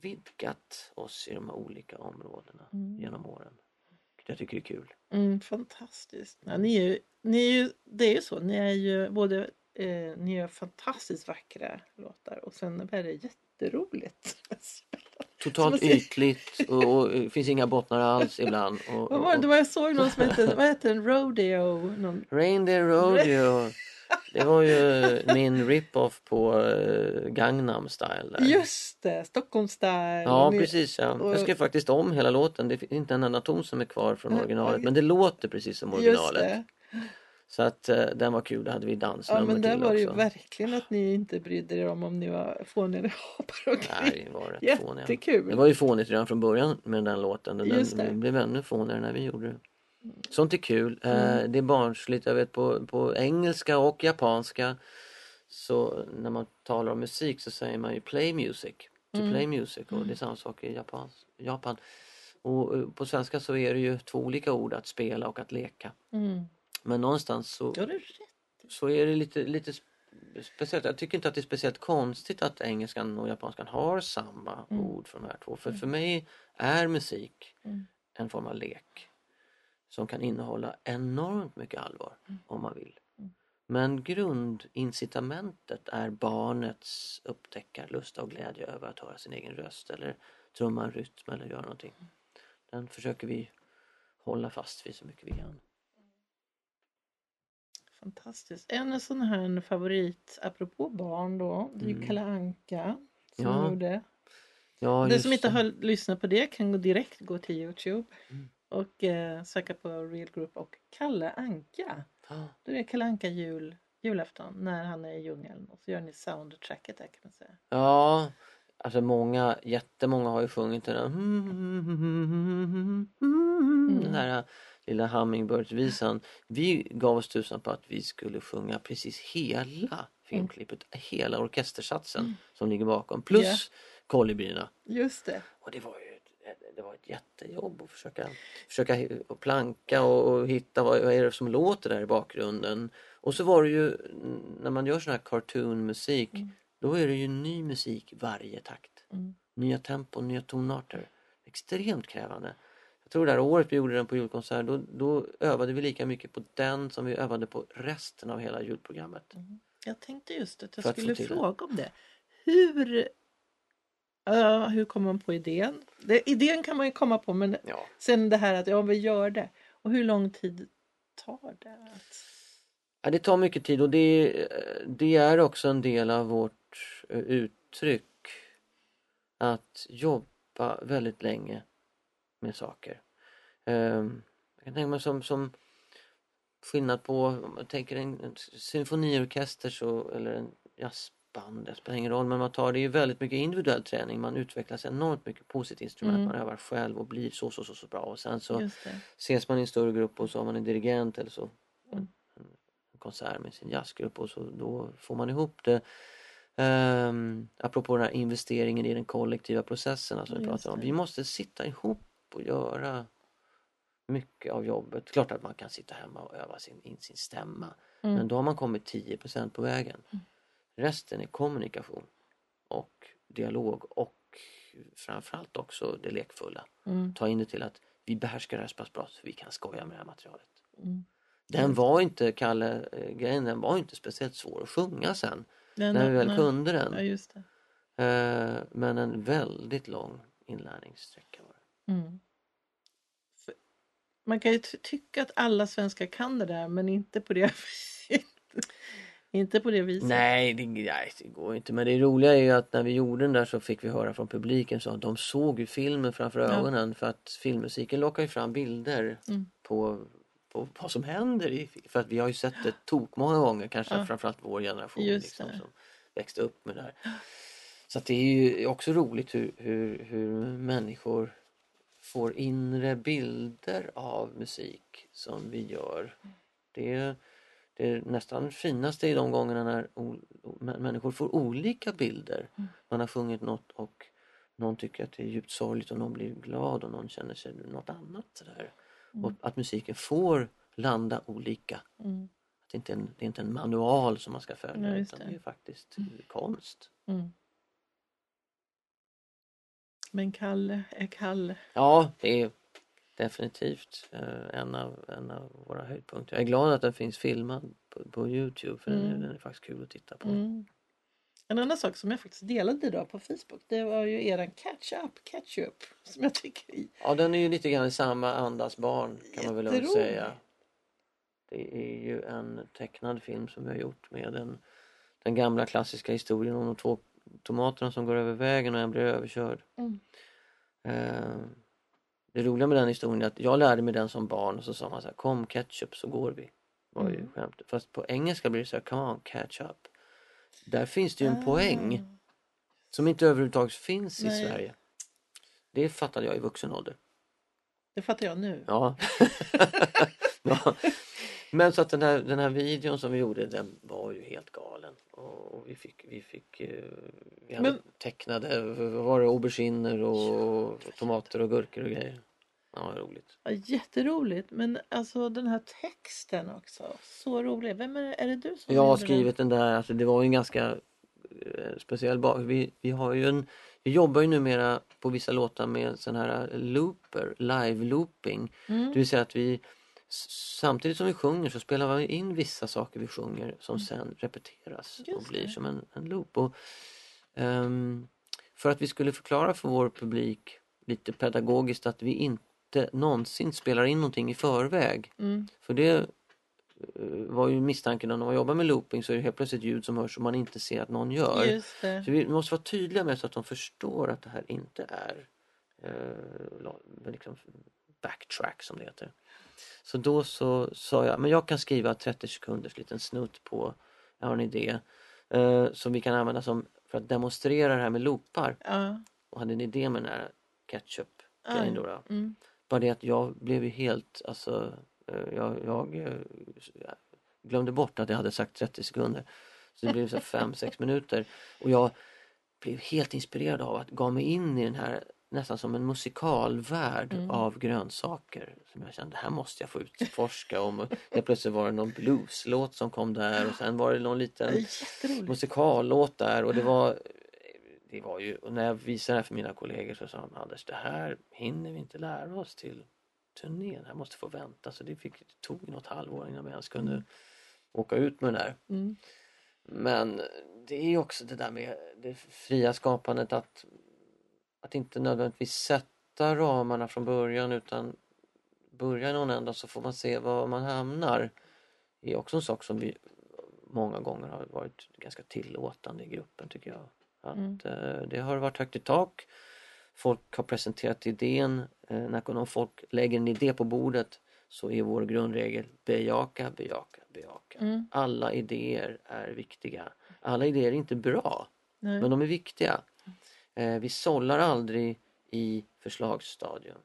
vidgat oss i de här olika områdena Mm. genom åren. Jag tycker det är kul. Mm, fantastiskt. Ja, ni är ju, ni är ju, det är ju så, ni är ju både eh, ni gör fantastiskt vackra låtar och sen är det jätteroligt. Totalt ytligt och, och det finns inga bottnar alls ibland. Och, Vad var det? och, var jag såg någon som hette, vad hette den? Rodeo? Någon, Reindeer Rodeo. Det var ju min rip-off på uh, Gangnam style. Där. just det, Stockholm style. Ja Och precis ja. och- Jag skrev faktiskt om hela låten. Det är inte en enda ton som är kvar från originalet men det låter precis som originalet. Så att eh, den var kul, då hade vi Ja dansnummer men där till var det ju också. verkligen att ni inte brydde er om om ni var fåniga eller apor och Nej, det var rätt fåniga. Jättekul. Det var ju fånigt redan från början med den låten. Den Just det. den blev ännu fånigare när vi gjorde det. Sånt är kul. Eh, Mm. det är barnsligt. Jag vet på, på engelska och japanska så när man talar om musik så säger man ju play music. To Mm. play music och det är samma sak i Japans, Japan. Och eh, på svenska så är det ju två olika ord att spela och att leka. Mm. Men någonstans så, Ja, är så är det lite, lite sp- speciellt. Jag tycker inte att det är speciellt konstigt att engelskan och japanskan har samma Mm. ord för de här två. För för mig är musik Mm. en form av lek som kan innehålla enormt mycket allvar om man vill. Mm. Men grundincitamentet är barnets upptäckarlust och glädje över att höra sin egen röst eller trumma en rytm eller göra någonting. Den försöker vi hålla fast vid så mycket vi kan. Fantastiskt. En sån här favorit apropå barn då. Det är ju Mm. Kalle Anka. Som Ja, gjorde. Ja, Den som inte har lyssnat på det kan gå direkt gå till Youtube Mm. och eh, söka på Real Group och Kalle Anka. Ja. Då är det Kalle Anka jul, julafton när han är i djungeln och så gör ni soundtracket där kan man säga. Ja, alltså många, jättemånga har ju sjungit den där, den här lilla Hummingbirds-visan. Vi gav oss tusan på att vi skulle sjunga precis hela filmklippet, hela orkestersatsen som ligger bakom plus Ja. kolibrierna. Just det. Och det var ju det var ett jättejobb att försöka, försöka planka och, och hitta vad, vad är det som låter där i bakgrunden. Och så var det ju mm, när man gör sån här cartoonmusik då är det ju ny musik varje takt. Mm. Nya tempon, nya tonarter. Extremt krävande. Jag tror det här året vi gjorde den på julkonsert då, då övade vi lika mycket på den som vi övade på resten av hela julprogrammet. Jag tänkte just att jag att skulle fråga om det. Hur, ja, hur kommer man på idén? Det, idén kan man ju komma på men Ja. sen det här att ja, vi gör det. Och hur lång tid tar det? Att... Ja, det tar mycket tid och det, det är också en del av vårt eh, uttryck. Att jobba väldigt länge med saker. Ehm, Jag kan tänka mig som, som skillnad på om man tänker en, en symfoniorkester så, eller en jazzband, det spelar ingen roll men man tar det ju väldigt mycket individuell träning. Man utvecklas enormt mycket på sitt instrument. Mm. Man övar själv och blir så så så, så bra och sen så ses man i en större grupp och så har man en dirigent eller så Mm. en, konsert med sin jazzgrupp och så då får man ihop det. Um, apropå den här investeringen i den kollektiva processen som vi Just pratar om. Vi måste sitta ihop och göra mycket av jobbet. Klart att man kan sitta hemma och öva sin, in sin stämma. Mm. Men då har man kommit 10% på vägen. Resten är kommunikation och dialog och framförallt också det lekfulla Mm. ta in det till att vi behärskar det här så pass bra så vi kan skoja med det här materialet. Mm. Den var inte, Kalle, eh, grejen den var inte speciellt svår att sjunga sen Den när vi väl öppnar- kunde Ja, den. det. Eh, Men en väldigt lång inlärningssträcka var det. Man kan ju ty- tycka att alla svenskar kan det där men inte på det Inte på det viset. Nej det, nej, det går inte. Men det roliga är ju att när vi gjorde den där så fick vi höra från publiken så att de såg ju filmen framför Ja. ögonen för att filmmusiken lockar ju fram bilder Mm. på, på vad som händer. I, för att vi har ju sett det tok många gånger, kanske Ja. framförallt vår generation liksom, som växte upp med det här. Så att det är ju också roligt hur, hur, hur människor får inre bilder av musik som vi gör. Det är, det är nästan finaste i de gångerna när människor får olika bilder. Man har sjungit något och någon tycker att det är djupt sorgligt och någon blir glad och någon känner sig något annat. Sådär. Och att musiken får landa olika. Mm. Att det, inte är en, det är inte en manual som man ska följa Nej, utan det. det är faktiskt konst. Mm. Men Kalle är Kalle. Ja, det är definitivt eh, en, av, en av våra höjdpunkter. Jag är glad att den finns filmad på, på Youtube för den, Mm. den är faktiskt kul att titta på. Mm. En annan sak som jag faktiskt delade idag på Facebook det var ju eran catch up, catch up som jag tycker i. Ja, den är ju lite grann i samma andas barn kan man väl lugnt säga. Det är ju en tecknad film som vi har gjort med den, den gamla klassiska historien om de två tomaterna som går över vägen och en blir överkörd. Mm. Eh, det roliga med den historien är att jag lärde mig den som barn och så sa man så här, kom ketchup så går vi. var ju Mm. skämtet. Fast på engelska blir det så här, come on catch up. Där finns det ju en poäng som inte överhuvudtaget finns i Nej. Sverige. Det fattade jag i vuxen ålder. Det fattar jag nu. Ja. ja. Men så att den här, den här videon som vi gjorde den var ju helt galen. Och vi fick, vi fick eh, vi hade Men- tecknade, var det, auberginer och tomater och gurkor och grejer. Ja, roligt. Ja, jätteroligt. Men alltså den här texten också. Så rolig. Vem är, är det du som Jag har skrivit den där, alltså det var ju en ganska eh, speciell bak. Vi, vi har ju en, vi jobbar ju numera på vissa låtar med sån här looper, live looping. Mm. Det vill säga att vi samtidigt som vi sjunger så spelar vi in vissa saker vi sjunger som sen repeteras och Mm. Just blir det. som en, en loop. Och, ehm, för att vi skulle förklara för vår publik lite pedagogiskt att vi inte någonsin spelar in någonting i förväg. Mm. För det eh, var ju misstanken när man jobbar med looping så är det helt plötsligt ljud som hörs som man inte ser att någon gör. Så vi måste vara tydliga med så att de förstår att det här inte är eh, liksom backtrack som det heter. Så då så sa jag, men jag kan skriva 30 sekunders liten snutt på, jag har en idé, eh, som vi kan använda som för att demonstrera det här med loopar. Ja. Och hade en idé med den här ketchup grejen då. då. Mm. Bara det att jag blev ju helt, alltså, eh, jag, jag eh, glömde bort att jag hade sagt 30 sekunder. Så det blev så 5-6 minuter. Och jag blev helt inspirerad av att gå mig in i den här nästan som en musikalvärld Mm. av grönsaker. Som jag kände, det här måste jag få utforska om. Helt plötsligt var det någon blueslåt som kom där och sen var det någon liten musikallåt där och det var det var ju, och när jag visade det här för mina kollegor så sa de Anders det här hinner vi inte lära oss till turnén, det här måste få vänta. Så det, fick, det tog något halvår innan vi ens kunde åka ut med den där. Mm. Men det är också det där med det fria skapandet att, att inte nödvändigtvis sätta ramarna från början utan börja i någon ända så får man se var man hamnar. Det är också en sak som vi många gånger har varit ganska tillåtande i gruppen tycker jag. Att, Mm. eh, det har varit högt i tak. Folk har presenterat idén. Eh, när någon folk lägger en idé på bordet så är vår grundregel bejaka, bejaka, bejaka. Mm. Alla idéer är viktiga. Alla idéer är inte bra, Nej. men de är viktiga. Eh, vi sållar aldrig i förslagsstadium.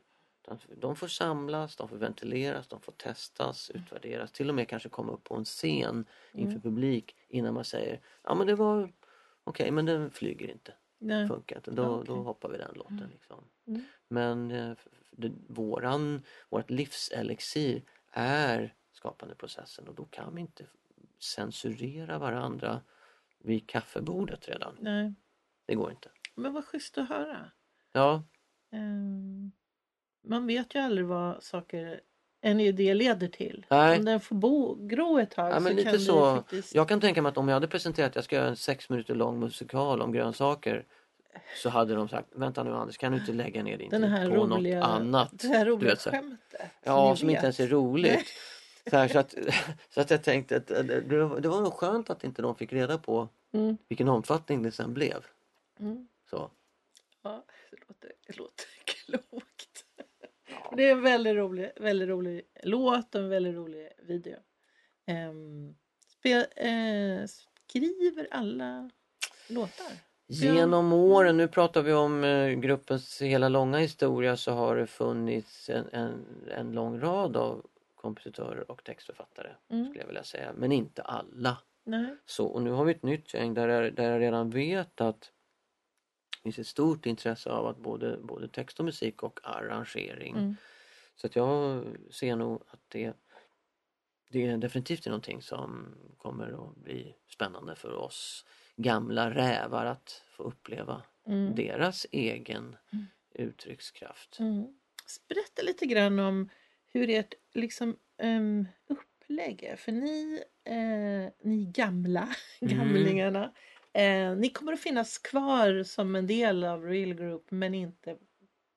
De får samlas, de får ventileras, de får testas, utvärderas, till och med kanske komma upp på en scen inför publik innan man säger ja men det var okej men den flyger inte, Nej. funkar inte, då, Okej. då hoppar vi den låten. Liksom. Mm. Men eh, det, våran, vårt livselixir är skapandeprocessen och då kan vi inte censurera varandra vid kaffebordet redan. Nej. Det går inte. Men vad schysst att höra. Ja, Ehm, man vet ju aldrig vad saker en idé leder till. Nej. Om den får bo, gro ett tag Ja, men så lite kan så. faktiskt... jag kan tänka mig att om jag hade presenterat att jag ska göra en sex minuter lång musikal om grönsaker så hade de sagt vänta nu Anders kan du inte lägga ner din Den tid här på roliga, något annat? Det här roliga vet, så här. skämtet. Ja, som vet. inte ens är roligt. Så, här, så, att, så att jag tänkte att eh, det, det var nog skönt att inte de fick reda på Mm. vilken omfattning det sen blev. Mm. Så. Ja, det låter, det låter klokt. Det är en väldigt rolig, väldigt rolig låt och en väldigt rolig video. Um, spel, eh, skriver alla låtar? Genom åren, nu pratar vi om eh, gruppens hela långa historia så har det funnits en, en, en lång rad av kompositörer och textförfattare Mm. skulle jag vilja säga, men inte alla. Nej. Så, och nu har vi ett nytt gäng där jag, där jag redan vet att finns ett stort intresse av att både, både text och musik och arrangering. Mm. Så att jag ser nog att det, det är definitivt någonting som kommer att bli spännande för oss gamla rävar att få uppleva Mm. deras egen uttryckskraft. Mm. Berätta lite grann om hur ert liksom, um, upplägg är. För ni, eh, ni gamla, Mm. gamlingarna, eh, ni kommer att finnas kvar som en del av Real Group men inte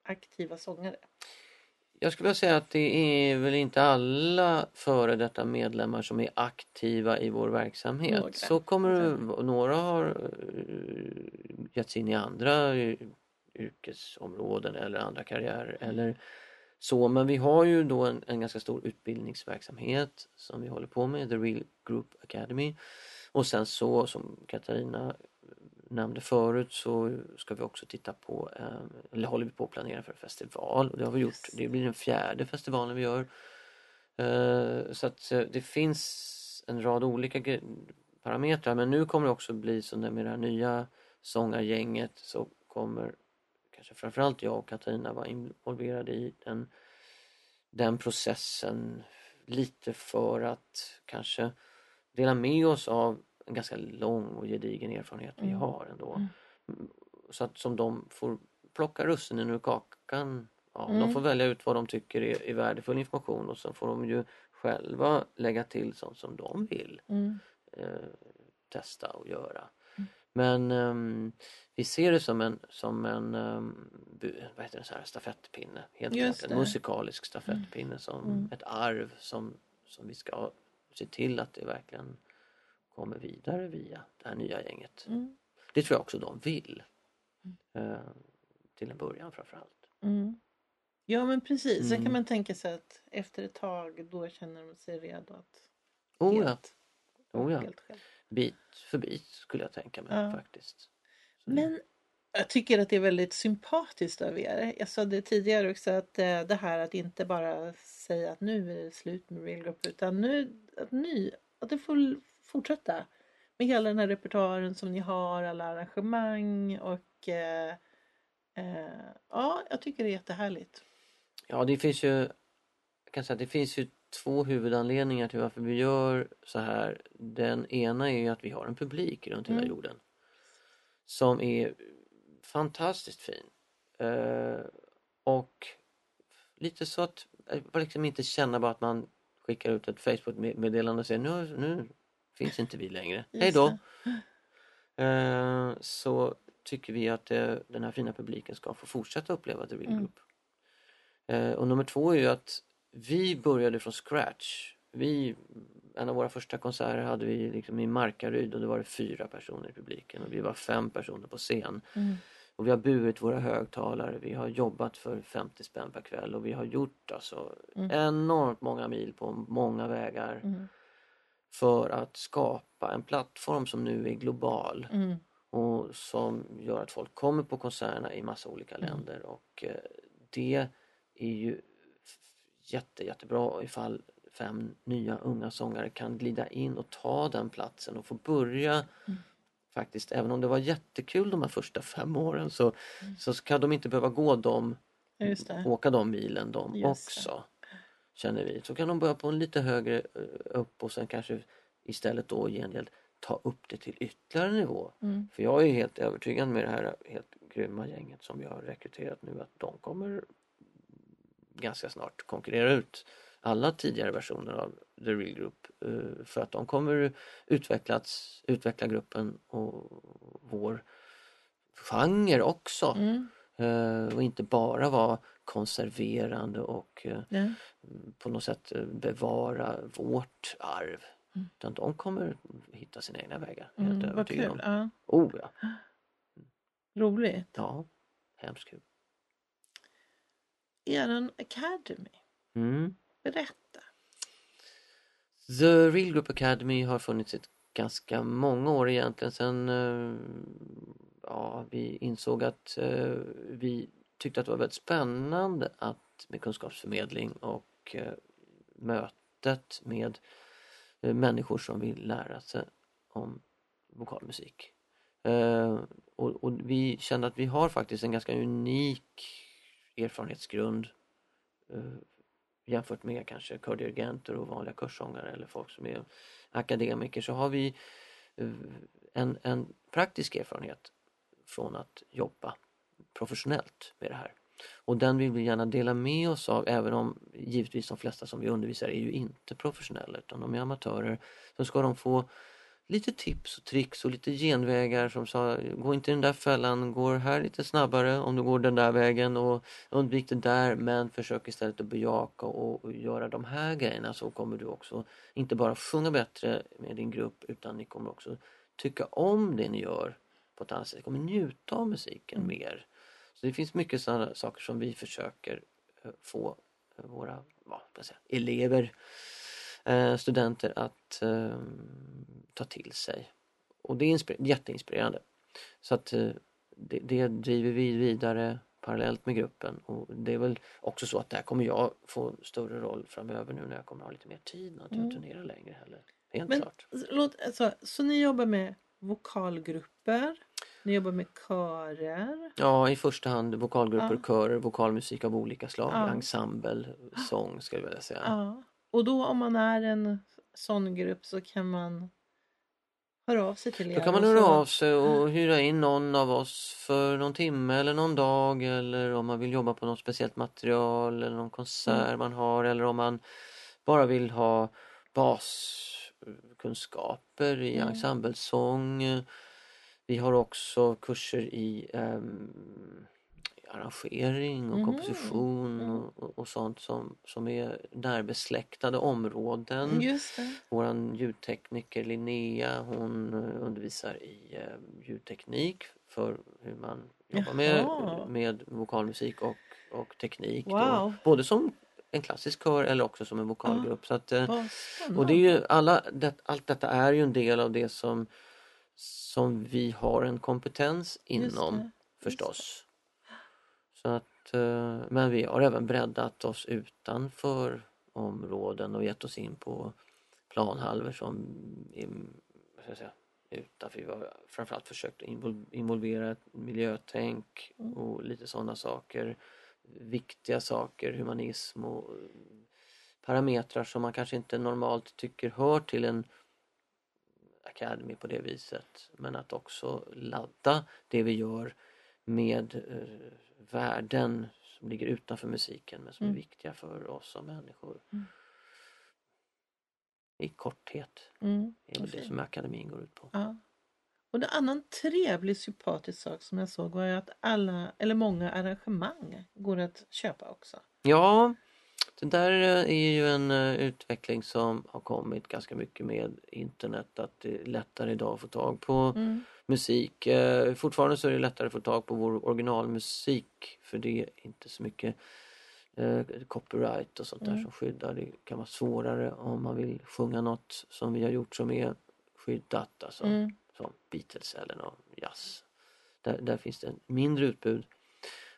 aktiva sångare. Jag skulle säga att det är väl inte alla före detta medlemmar som är aktiva i vår verksamhet. Några. Så kommer några har eh, gett sig in i andra yrkesområden eller andra karriärer eller så. Men vi har ju då en, en ganska stor utbildningsverksamhet som vi håller på med, The Real Group Academy. Och sen så som Katarina nämnde förut så ska vi också titta på, eh, eller håller vi på att planera för en festival och det har vi gjort. Det blir den fjärde festivalen vi gör. Eh, Så att eh, det finns en rad olika parametrar men nu kommer det också bli så när med det här nya sångargänget så kommer kanske framförallt jag och Katarina vara involverade i den, den processen lite för att kanske dela med oss av en ganska lång och gedigen erfarenhet vi Mm. har ändå. Mm. Mm, Så att som de får plocka russinen ur kakan. Ja, Mm. De får välja ut vad de tycker är, är värdefull information och så får de ju själva lägga till sånt som de vill Mm. eh, testa och göra. Men ehm, vi ser det som en, som en bu- vad heter det, så här, stafettpinne. Helt klart, en musikalisk stafettpinne som Mm. ett arv som, som vi ska se till att det verkligen kommer vidare via det här nya gänget. Mm. Det tror jag också de vill. Eh, till en början framförallt. Mm. Ja men precis, sen Mm. kan man tänka sig att efter ett tag då känner de sig redo att Oh ja, helt, Oh ja. helt bit för bit skulle jag tänka mig Ja. faktiskt. Så Men jag tycker att det är väldigt sympatiskt av er. Jag sa det tidigare också att eh, det här att inte bara säga att nu är det slut med Real Group utan nu att, ny, att det får fortsätta med hela den här repertoaren som ni har, alla arrangemang och eh, eh, ja, jag tycker det är jättehärligt. Ja, det finns ju, jag kan säga, det finns ju två huvudanledningar till varför vi gör så här. Den ena är ju att vi har en publik runt hela Mm. jorden som är fantastiskt fin. Eh, och lite så att eh, bara liksom inte känna bara att man skickar ut ett Facebook-meddelande och säger nu, nu finns inte vi längre. Hej då! Eh, så tycker vi att eh, den här fina publiken ska få fortsätta uppleva The Real Mm. Group. Eh, och nummer två är ju att vi började från scratch. Vi, en av våra första konserter hade vi liksom i Markaryd och då var det fyra personer i publiken och vi var fem personer på scen. Mm. Och vi har burit våra högtalare, vi har jobbat för 50 spänn per kväll och vi har gjort alltså Mm. enormt många mil på många vägar Mm. för att skapa en plattform som nu är global Mm. och som gör att folk kommer på konserterna i massa olika Mm. länder och eh, det är ju jätte, jättebra ifall fem nya unga sångare kan glida in och ta den platsen och få börja Mm. Faktiskt, även om det var jättekul de här första fem åren så, Mm. så kan de inte behöva gå det. åka de milen de Just det. också. Känner vi. Så kan de börja på en lite högre eh, upp och sen kanske istället då i gengäld ta upp det till ytterligare nivå. Mm. För jag är helt övertygad med det här helt grymma gänget som vi har rekryterat nu att de kommer ganska snart konkurrera ut alla tidigare versioner av The Real Group eh, för att de kommer utvecklats, utveckla gruppen och vår genre också Mm. Eh, och inte bara vara konserverande och Ja. på något sätt bevara vårt arv. Mm. Utan de kommer hitta sina egna vägar. Helt Mm. Vad kul. om. Ja. Oh ja, Roligt. ja, hemskt kul. Eran Academy. Mm. Berätta. The Real Group Academy har funnits i ganska många år egentligen sen eh, ja, vi insåg att eh, vi tyckte att det var väldigt spännande att med kunskapsförmedling och eh, mötet med människor som vill lära sig om vokalmusik. Och, och vi kände att vi har faktiskt en ganska unik erfarenhetsgrund jämfört med kanske kördirigenter och vanliga kurssångare eller folk som är akademiker så har vi eh, en, en praktisk erfarenhet från att jobba professionellt med det här. Och den vill vi gärna dela med oss av även om givetvis de flesta som vi undervisar är ju inte professionella utan de är amatörer. Så ska de få lite tips och tricks och lite genvägar som sa gå inte den där fällan, gå här lite snabbare om du går den där vägen och undvik det där men försök istället att bejaka och, och göra de här grejerna så kommer du också inte bara sjunga bättre med din grupp utan ni kommer också tycka om det ni gör på ett annat sätt. Ni kommer njuta av musiken Mm. mer. Så det finns mycket sådana saker som vi försöker eh, få eh, våra vad ska jag säga, elever, studenter att eh, ta till sig. Och det är inspir- jätteinspirerande. Så att eh, det, det driver vi vidare parallellt med gruppen och det är väl också så att där kommer jag få större roll framöver nu när jag kommer ha lite mer tid när jag Mm. turnerar längre heller. Helt Men klart. låt, alltså, så ni jobbar med vokalgrupper, ni jobbar med körer. Ja, i första hand vokalgrupper, Ja. körer, vokalmusik av olika slag, Ja. ensemble, sång skulle jag vilja säga. Ja. Och då om man är en sån grupp så kan man höra av sig till er. Då kan man höra av sig och hyra in någon av oss för någon timme eller någon dag eller om man vill jobba på något speciellt material eller någon konsert Mm. man har eller om man bara vill ha baskunskaper i Mm. ensemblesång. Vi har också kurser i ehm, arrangering och Mhm. komposition Mm. och, och, och sånt som, som är närbesläktade områden. Just det. Våran ljudtekniker Linnea hon eh, undervisar i eh, ljudteknik för hur man jobbar med, med vokalmusik och, och teknik. Då. Wow. Både som en klassisk kör eller också som en vokalgrupp. Så att, eh, och det är ju alla, det, allt detta är ju en del av det som, som vi har en kompetens inom förstås. Så att, eh, men vi har även breddat oss utanför områden och gett oss in på planhalvor som är, säga, utanför. Vi har framförallt försökt invol- involvera ett miljötänk och lite sådana saker. Viktiga saker, humanism och eh, parametrar som man kanske inte normalt tycker hör till en Academy på det viset. Men att också ladda det vi gör med eh, värden som ligger utanför musiken men som är viktiga för oss som människor. I korthet Mm. är det Okej. som akademin går ut på. Ja. Och en annan trevlig sympatisk sak som jag såg var ju att alla, eller många arrangemang går att köpa också. Ja, det där eh, är ju en eh, utveckling som har kommit ganska mycket med internet. Att det är lättare idag att få tag på Mm. Musik. Eh, Fortfarande så är det lättare att få tag på vår originalmusik för det är inte så mycket eh, copyright och sånt där som skyddar. Det kan vara svårare om man vill sjunga något som vi har gjort som är skyddat. Alltså, Mm. Som Beatles eller någon jazz. Där, där finns det mindre utbud.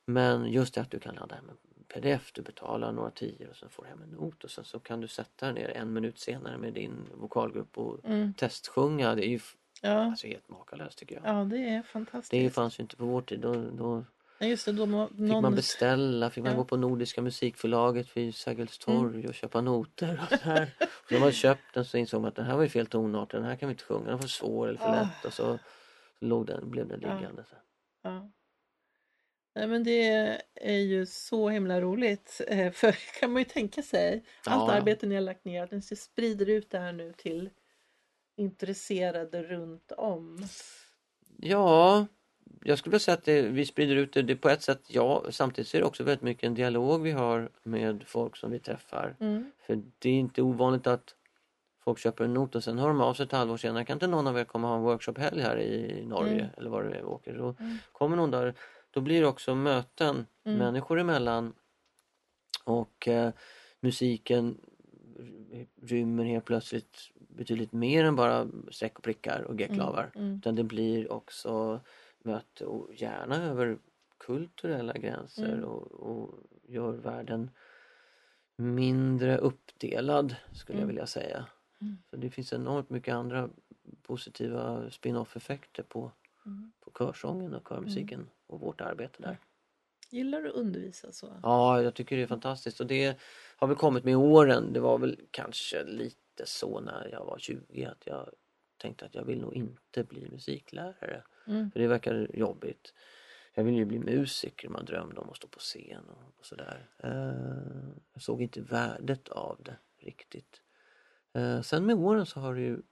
Men just det att du kan ladda hem en pdf, du betalar några tior och sen får du hem en not och sen så kan du sätta dig ner en minut senare med din vokalgrupp och Mm. testsjunga. Det är ju Ja. alltså helt makalöst tycker jag. ja, det är fantastiskt. Det fanns ju inte på vår tid. Då, då Ja, just det, då må, fick någon... man beställa, fick man Ja. gå på Nordiska musikförlaget vid Sergels torg Mm. och köpa noter. Och så här. Och när man köpt den så insåg man att den här var ju fel tonart, den här kan vi inte sjunga, den var för svår eller för Ah. lätt. Och så, så låg den, blev den Ja. liggande. Så. Ja. Nej, men det är ju så himla roligt. eh, För kan man ju tänka sig allt Ja. arbete ni har lagt ner, att ni sprider ut det här nu till intresserade runt om. Ja, jag skulle säga att det, vi sprider ut det, det på ett sätt ja. Samtidigt så är det också väldigt mycket en dialog vi har med folk som vi träffar. Mm. För det är inte ovanligt att folk köper en not och sen hör de av sig ett halvår senare. Kan inte någon av er komma och ha en workshophelg här i Norge Mm. eller var det är vi åker? Då Mm. kommer någon där. Då blir det också möten Mm. människor emellan. Och eh, musiken rymmer helt plötsligt betydligt mer än bara streck och prickar och g-klavar. Mm. Utan det blir också möte och gärna över kulturella gränser Mm. och, och gör världen mindre uppdelad skulle jag Mm. vilja säga. Mm. Så det finns enormt mycket andra positiva spin-off effekter på, Mm. på körsången och körmusiken och vårt arbete där. Gillar du att undervisa så? Ja, jag tycker det är fantastiskt och det har väl kommit med åren. Det var väl kanske lite så när jag var 20 att jag tänkte att jag vill nog inte bli musiklärare. Mm. För det verkar jobbigt. Jag ville ju bli musiker, man drömde om att stå på scen och, och sådär. Eh, jag såg inte värdet av det riktigt. Eh, sen med åren så har det ju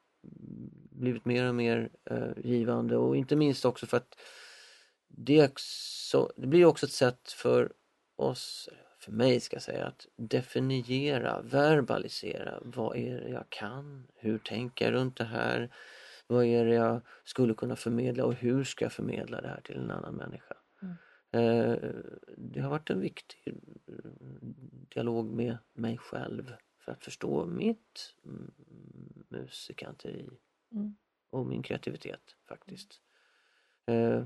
blivit mer och mer eh, givande och inte minst också för att det, också, det blir också ett sätt för oss, för mig ska jag säga, att definiera, verbalisera vad är det jag kan, hur tänker jag runt det här, vad är det jag skulle kunna förmedla och hur ska jag förmedla det här till en annan människa. Eh, Det har varit en viktig eh, dialog med mig själv för att förstå mitt mm, musikanteri Mm. och min kreativitet faktiskt. Eh,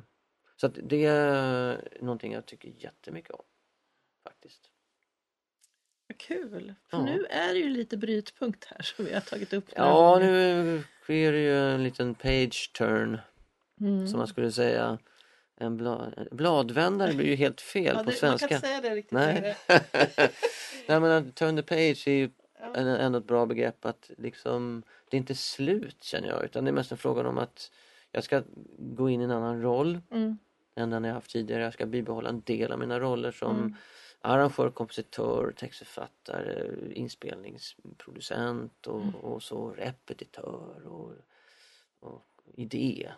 Så det är någonting jag tycker jättemycket om faktiskt. Kul! För Ja. nu är det ju lite brytpunkt här som vi har tagit upp. Ja, gånger. nu sker det ju en liten page turn Mm. som man skulle säga. En blad, bladvändare blir ju helt fel Ja, på det, man svenska. kan inte säga det riktigt Nej. Nej men turn the page är ju Ja. ändå ett bra begrepp att liksom det är inte slut känner jag utan det är mest en fråga om att jag ska gå in i en annan roll Mm. än den jag haft tidigare. Jag ska bibehålla en del av mina roller som Mm. Arrangör, kompositör, textförfattare, inspelningsproducent och, Mm. och så repetitör och, och idéperson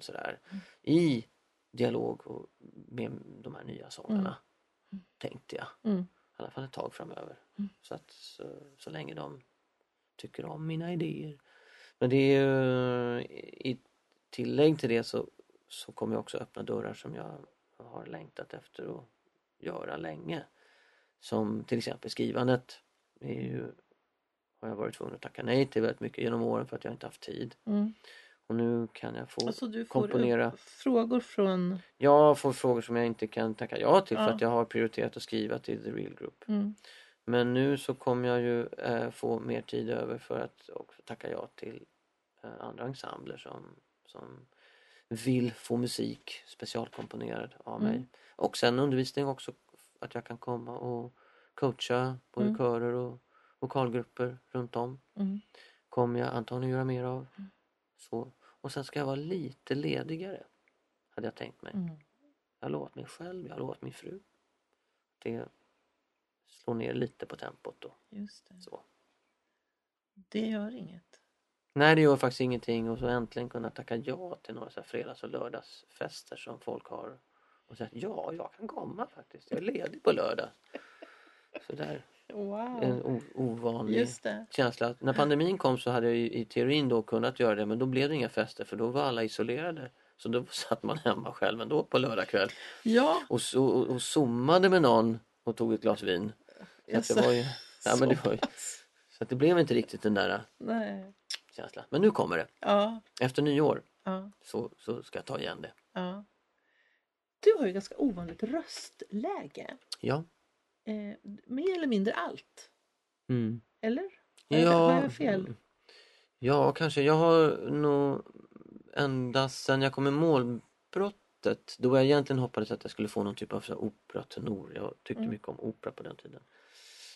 sådär. I dialog och med de här nya sångarna tänkte jag. Mm. I alla fall ett tag framöver. Mm. Så, att, så, så länge de tycker om mina idéer. Men det är ju i tillägg till det så, så kommer jag också öppna dörrar som jag har längtat efter att göra länge. Som till exempel skrivandet. Ju, har jag varit tvungen att tacka nej till väldigt mycket genom åren för att jag inte haft tid. Mm. Och nu kan jag få Alltså du får komponera. frågor från... Jag får frågor som jag inte kan tacka ja till för Ja. att jag har prioriterat att skriva till The Real Group. Mm. Men nu så kommer jag ju eh, få mer tid över för att också tacka ja till eh, andra ensembler som, som vill få musik specialkomponerad av mig. Mm. Och sen undervisning också, att jag kan komma och coacha både Mm. körer och vokalgrupper runt om. Mm. Kommer jag antagligen göra mer av. Så. Och sen ska jag vara lite ledigare, hade jag tänkt mig. Mm. Jag har lovat mig själv, jag har lovat min fru. Det slår ner lite på tempot då. Just det. Så. Det gör inget. Nej, det gör faktiskt ingenting och så äntligen kunna tacka ja till några så här fredags och lördagsfester som folk har. Och säga ja, jag kan komma faktiskt. Jag är ledig på lördag. Så där, Wow. en ovanlig känsla. När pandemin kom så hade jag i teorin då kunnat göra det men då blev det inga fester för då var alla isolerade. Så då satt man hemma själv ändå på lördag kväll Ja. och, så, och, och zoomade med någon och tog ett glas vin. Så att det var ju, ja, men det var ju, så att det blev inte riktigt den där Nej. känslan. Men nu kommer det. Ja. Efter nyår Ja. så, så ska jag ta igen det. Ja. Du har ju ganska ovanligt röstläge. Ja. Eh, mer eller mindre allt. Mm. Eller? Har jag- Har jag fel? Ja, kanske. Jag har nog ända sedan jag kom med målbrottet då jag egentligen hoppades att jag skulle få någon typ av så operatenor. Jag tyckte Mm. mycket om opera på den tiden.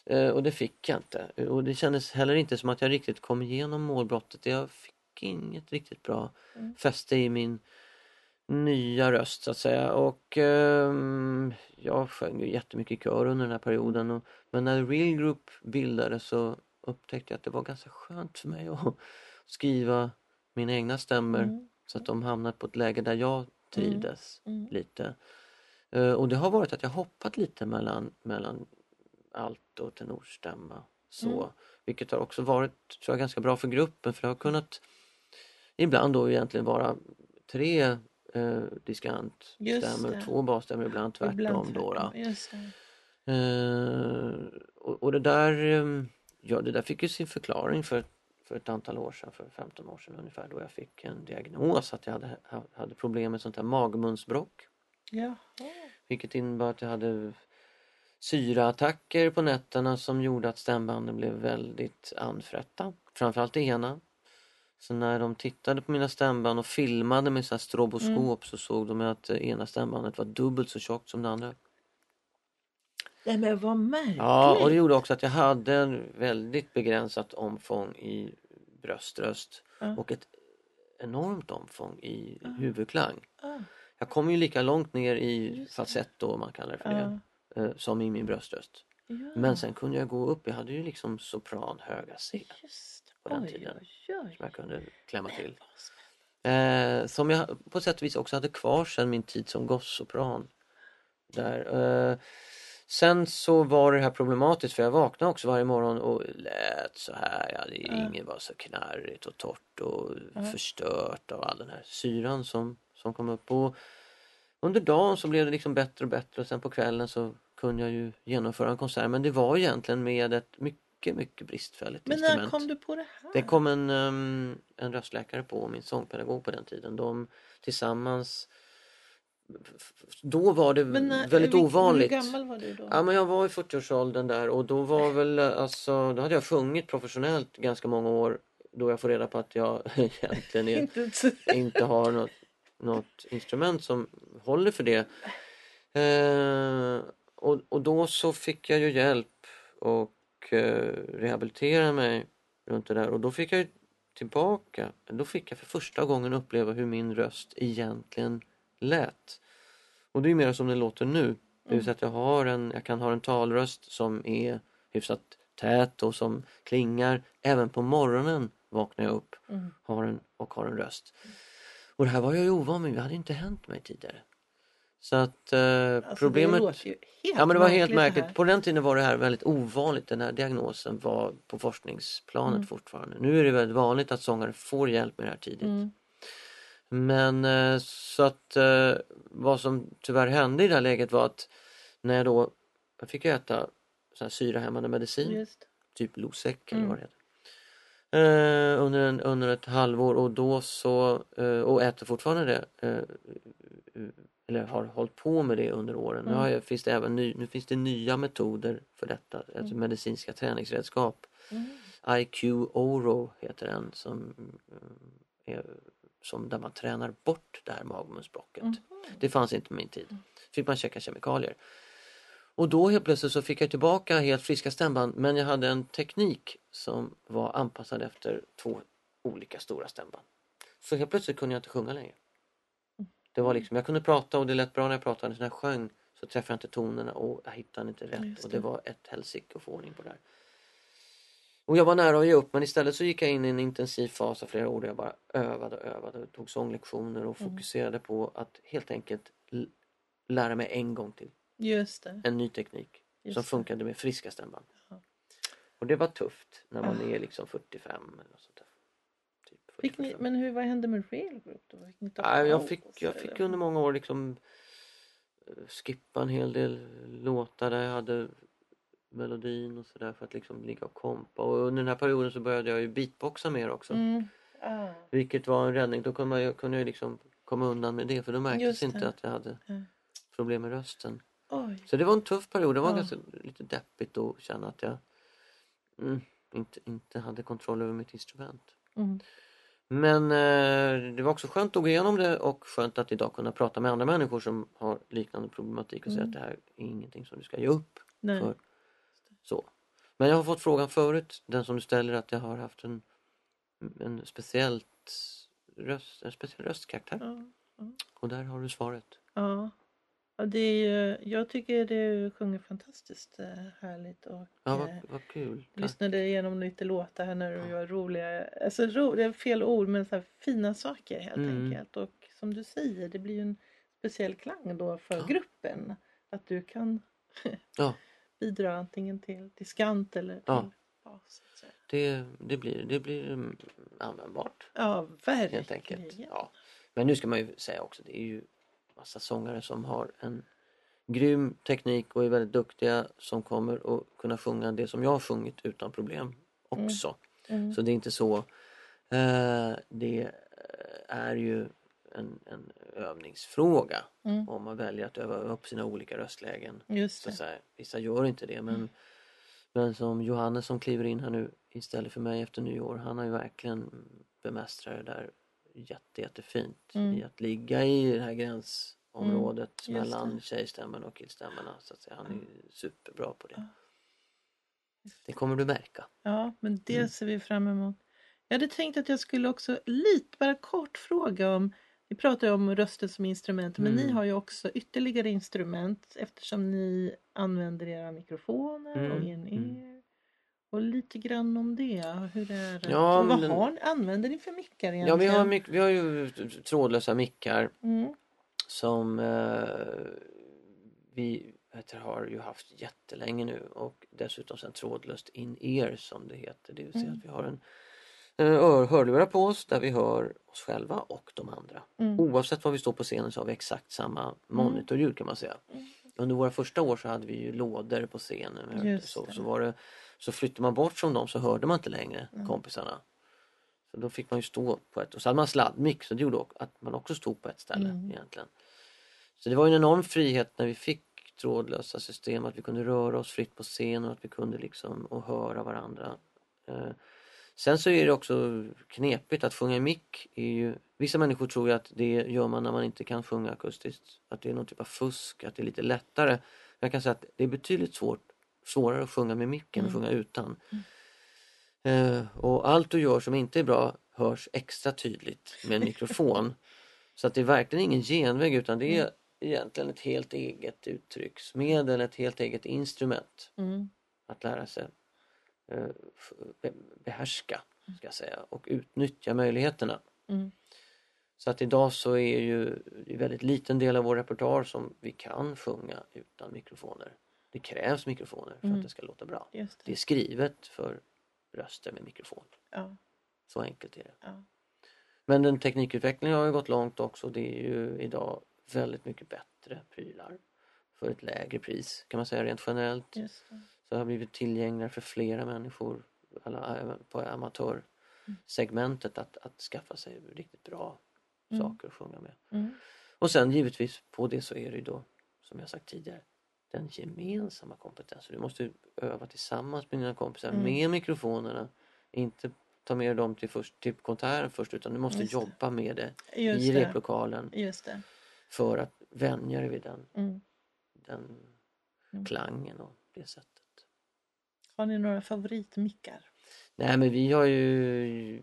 Eh, och det fick jag inte. Och det kändes heller inte som att jag riktigt kom igenom målbrottet. Jag fick inget riktigt bra Mm. fäste i min nya röst så att säga. Och ehm, jag sjöng ju jättemycket i kör under den här perioden. Och, men när Real Group bildades så upptäckte jag att det var ganska skönt för mig att skriva mina egna stämmor Mm. så att de hamnade på ett läge där jag trivdes Mm. lite. Eh, och det har varit att jag hoppat lite mellan, mellan allt och tenorstämma. Så, Mm. Vilket har också varit tror jag, ganska bra för gruppen för det har kunnat ibland då egentligen vara tre eh, diskantstämmor, två basstämmor, ibland tvärtom. Ibland Då, då. tvärtom. Det. Eh, och, och det där eh, ja, det där fick ju sin förklaring för, för ett antal år sedan, för 15 år sedan ungefär, då jag fick en diagnos att jag hade, ha- hade problem med sånt här magmunsbråck. Jaha. Vilket innebar att jag hade syraattacker på nätterna som gjorde att stämbanden blev väldigt anfrätta. Framförallt det ena. Så när de tittade på mina stämband och filmade med så här stroboskop så såg de att det ena stämbandet var dubbelt så tjockt som det andra. Nej men vad märkligt. Ja, och det gjorde också att jag hade en väldigt begränsat omfång i bröströst Ja. och ett enormt omfång i huvudklang. Ah, Jag kom ju lika långt ner i falsetto om man kallar det för det, eh, som i min bröströst. ja. Men sen kunde jag gå upp, jag hade ju liksom sopran höga C Just på den oj, tiden. Oj, oj. som jag kunde klämma till. Eh, som jag på sätt och vis också hade kvar sen min tid som gossopran. Där. Eh, sen så var det här problematiskt för jag vaknade också varje morgon och lät så här. Ja, det, Ja. Inget var så knarrigt och torrt och Ja. förstört av all den här syran som, som kom upp. Och under dagen så blev det liksom bättre och bättre och sen på kvällen så kunde jag ju genomföra en konsert. Men det var egentligen med ett mycket, mycket bristfälligt Men instrument. när kom du på det här? Det kom en, um, en röstläkare på och min sångpedagog på den tiden. De tillsammans Då var det Men när, väldigt hur, ovanligt. Hur gammal var du då? Ja men jag var i 40-årsåldern där och då var väl alltså Då hade jag sjungit professionellt ganska många år Då jag får reda på att jag egentligen Inte inte har något, något instrument som håller för det. Eh, och, och då så fick jag ju hjälp och eh, rehabilitera mig runt det där och då fick jag ju tillbaka, då fick jag för första gången uppleva hur min röst egentligen lät. Och det är mer som det låter nu. Det vill säga att jag, har en, jag kan ha en talröst som är hyfsat tät och som klingar. Även på morgonen vaknar jag upp Mm. har en, och har en röst. Och det här var jag ju ovan med, det hade inte hänt mig tidigare. Så att eh, Alltså, problemet... Det låter ju helt Ja men det var helt märkligt. På den tiden var det här väldigt ovanligt. Den här diagnosen var på forskningsplanet Mm. fortfarande. Nu är det väldigt vanligt att sångare får hjälp med det här tidigt. Mm. Men eh, så att eh, vad som tyvärr hände i det här läget var att när jag då jag fick äta så här syrahämmande medicin, Just. typ Losec eller Mm. vad det heter. Eh, under, en, under ett halvår och då så, eh, och äter fortfarande det. Eh, eller har hållit på med det under åren. Nu, Mm. har jag, finns det även ny, nu finns det nya metoder för detta, alltså medicinska träningsredskap. Mm. IQ Oro heter den som, eh, är, som där man tränar bort det här magmunsblocket. Mhm. Det fanns inte på min tid. Fick man checka kemikalier. Och då helt plötsligt så fick jag tillbaka helt friska stämband men jag hade en teknik som var anpassad efter två olika stora stämband. Så helt plötsligt kunde jag inte sjunga längre. Det var liksom, jag kunde prata och det lät bra när jag pratade. Så när jag sjöng så träffade jag inte tonerna och jag hittade inte rätt. Just Och det det. var ett helsike att få ordning på det här. Och jag var nära att ge upp men istället så gick jag in i en intensiv fas av flera år där jag bara övade och övade och tog sånglektioner och Mm. fokuserade på att helt enkelt lära mig en gång till Just det. en ny teknik Just som det. funkade med friska stämband. Ja. Och det var tufft när man Ah. är liksom 45 eller. Typ Fick ni, 45. men hur, vad hände med Real Group då? Fick ni ta Nej, jag fick, jag fick under många år liksom eh, skippa en hel del låtar där jag hade melodin och sådär för att liksom ligga och kompa. Och under den här perioden så började jag ju beatboxa mer också. Mm. Ah. Vilket var en räddning. Då kunde, ju- kunde jag liksom komma undan med det för då märktes inte att jag hade Ja. problem med rösten. Oj. Så det var en tuff period. Det var Ja. ganska lite deppigt att känna att jag mm, inte, inte hade kontroll över mitt instrument. Mm. Men eh, det var också skönt att gå igenom det och skönt att idag kunna prata med andra människor som har liknande problematik och säga Mm. att det här är ingenting som du ska ge upp Nej. för. Så. Men jag har fått frågan förut, den som du ställer, att jag har haft en, en speciellt röst, en speciell röstkaraktär. Ja. Och där har du svaret. Ja. Ja det är, ju- jag tycker du sjunger fantastiskt eh, härligt och Ja, vad, eh, vad kul. Tack. lyssnade igenom lite låtar här när du gör roliga, alltså ro, det är fel ord men så fina saker helt Mm. enkelt. Och som du säger, det blir ju en speciell klang då för Ja. gruppen. Att du kan Ja. bidra antingen till diskant eller till Ja. bas. Det, det blir, det blir mm, användbart. Ja, verkligen. helt enkelt. Ja. Men nu ska man ju säga också, det är ju massa sångare som har en grym teknik och är väldigt duktiga som kommer att kunna sjunga det som jag har sjungit utan problem också. Mm. Så det är inte så. Eh, det är ju en, en övningsfråga Mm. om man väljer att öva upp sina olika röstlägen. Så att säga, vissa gör inte det men, men som Johannes som kliver in här nu istället för mig efter nyår, han har ju verkligen bemästrat det där jätte, jättefint Mm. i att ligga i det här gränsområdet det. mellan tjejstämmen och killstämmorna. Så att säga. Han är superbra på det. Ja. Det kommer du märka. Ja, men det Mm. ser vi fram emot. Jag hade tänkt att jag skulle också lite bara kort fråga om vi pratar ju om rösten som instrument men Mm. ni har ju också ytterligare instrument eftersom ni använder era mikrofoner och Mm, in mm. ear. Och lite grann om det. Hur är det? Ja, och vad men- har använder ni för mickar egentligen? Ja, vi har, mycket, vi har ju trådlösa mickar Mm. som eh, vi vet, du, har ju haft jättelänge nu och dessutom sen trådlöst in-ear som det heter. Det vill säga Mm. att vi har en eh, ör- hörlurar på oss där vi hör oss själva och de andra. Mm. Oavsett var vi står på scenen så har vi exakt samma monitorljud kan man säga. Mm. Under våra första år så hade vi ju lådor på scenen. Så, det. så, var det, så flyttade man bort från dem så hörde man inte längre Mm. kompisarna. Så då fick man ju stå på ett och så hade man sladdmick så det gjorde att man också stod på ett ställe Mm. egentligen. Så det var en enorm frihet när vi fick trådlösa system att vi kunde röra oss fritt på scenen och att vi kunde liksom och höra varandra. Eh, Sen så är det också knepigt att sjunga i mick. Är ju, vissa människor tror ju att det gör man när man inte kan sjunga akustiskt. Att det är någon typ av fusk, att det är lite lättare. Jag kan säga att det är betydligt svårt, svårare att sjunga med micken än att sjunga utan. Eh, och allt du gör som inte är bra hörs extra tydligt med en mikrofon. Så att det är verkligen ingen genväg utan det är egentligen ett helt eget uttrycksmedel, ett helt eget instrument Mm. att lära sig eh, behärska ska säga, och utnyttja möjligheterna. Mm. Så att idag så är ju väldigt liten del av vår repertoar som vi kan sjunga utan mikrofoner. Det krävs mikrofoner för Mm. att det ska låta bra. Det det. är skrivet för röster med mikrofon. Ja, Så enkelt är det. ja. Men den teknikutvecklingen har ju gått långt också. Det är ju idag väldigt mycket bättre prylar för ett lägre pris kan man säga rent generellt. Det. Så det har blivit tillgängligare för flera människor alla, på amatörsegmentet att, att skaffa sig riktigt bra Mm. saker att sjunga med. Mm. Och sen givetvis på det så är det ju då som jag sagt tidigare den gemensamma kompetensen. Du måste öva tillsammans med dina kompisar Mm. med mikrofonerna. Inte ta med dem till, först, till konserten först utan du måste Just jobba med det Just i det. replokalen Just det. för att vänja dig vid den, Mm. den Mm. klangen och det sättet. Har ni några favoritmickar? Nej men vi har ju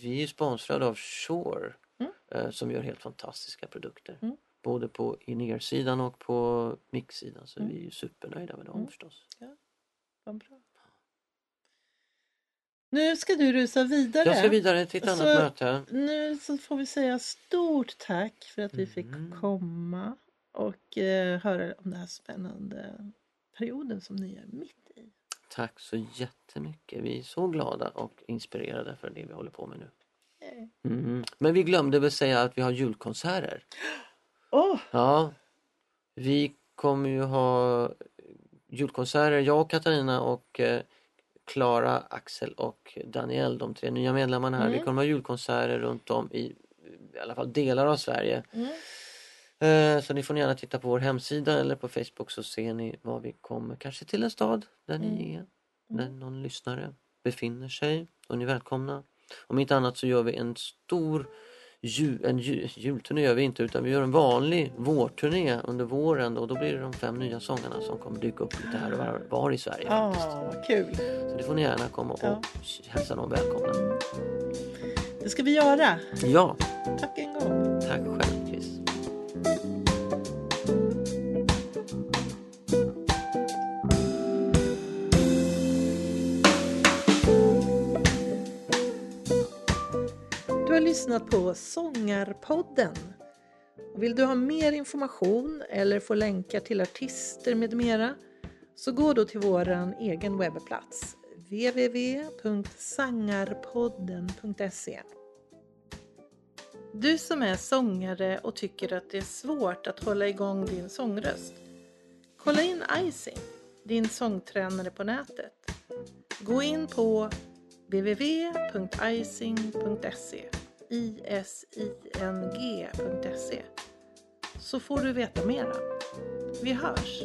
vi, är sponsrade av Shure Mm. eh, som gör helt fantastiska produkter. Både på in-ear-sidan och på mix-sidan så Mm. vi är supernöjda med dem Mm. förstås. Vad bra. Nu ska du rusa vidare. Jag ska vidare till ett annat Så- möte. Nu så får vi säga stort tack för att vi fick Mm. komma och eh, höra om den här spännande perioden som ni är mitt i. Tack så jättemycket. Vi är så glada och inspirerade för det vi håller på med nu. Mm. Men vi glömde väl säga att vi har julkonserter. Åh, Ja, vi kommer ju ha julkonserter, jag och Katarina och eh, Klara, Axel och Daniel, de tre nya medlemmarna här. Mm. Vi kommer ha julkonserter runt om i i alla fall delar av Sverige. Mm. Eh, Så ni får gärna titta på vår hemsida eller på Facebook så ser ni var vi kommer. Kanske till en stad där ni Mm. är, där någon lyssnare befinner sig. Ni är välkomna. Om inte annat så gör vi en stor ju, en ju, julturné gör vi inte utan vi gör en vanlig vårturné under våren och då blir det de fem nya sångarna som kommer dyka upp lite här och var, var i Sverige. faktiskt. ah, vad kul. Så det får ni gärna komma och Ja. hälsa dem välkomna. Det ska vi göra. Ja, Tack en gång. tack själv lyssnat på Sångarpodden. Vill du ha mer information eller få länkar till artister med mera så gå då till vår egen webbplats www.sangarpodden.se Du som är sångare och tycker att det är svårt att hålla igång din sångröst Kolla in Icing, din sångtränare på nätet. Gå in på www.icing.se ising.se så får du veta mera. Vi hörs!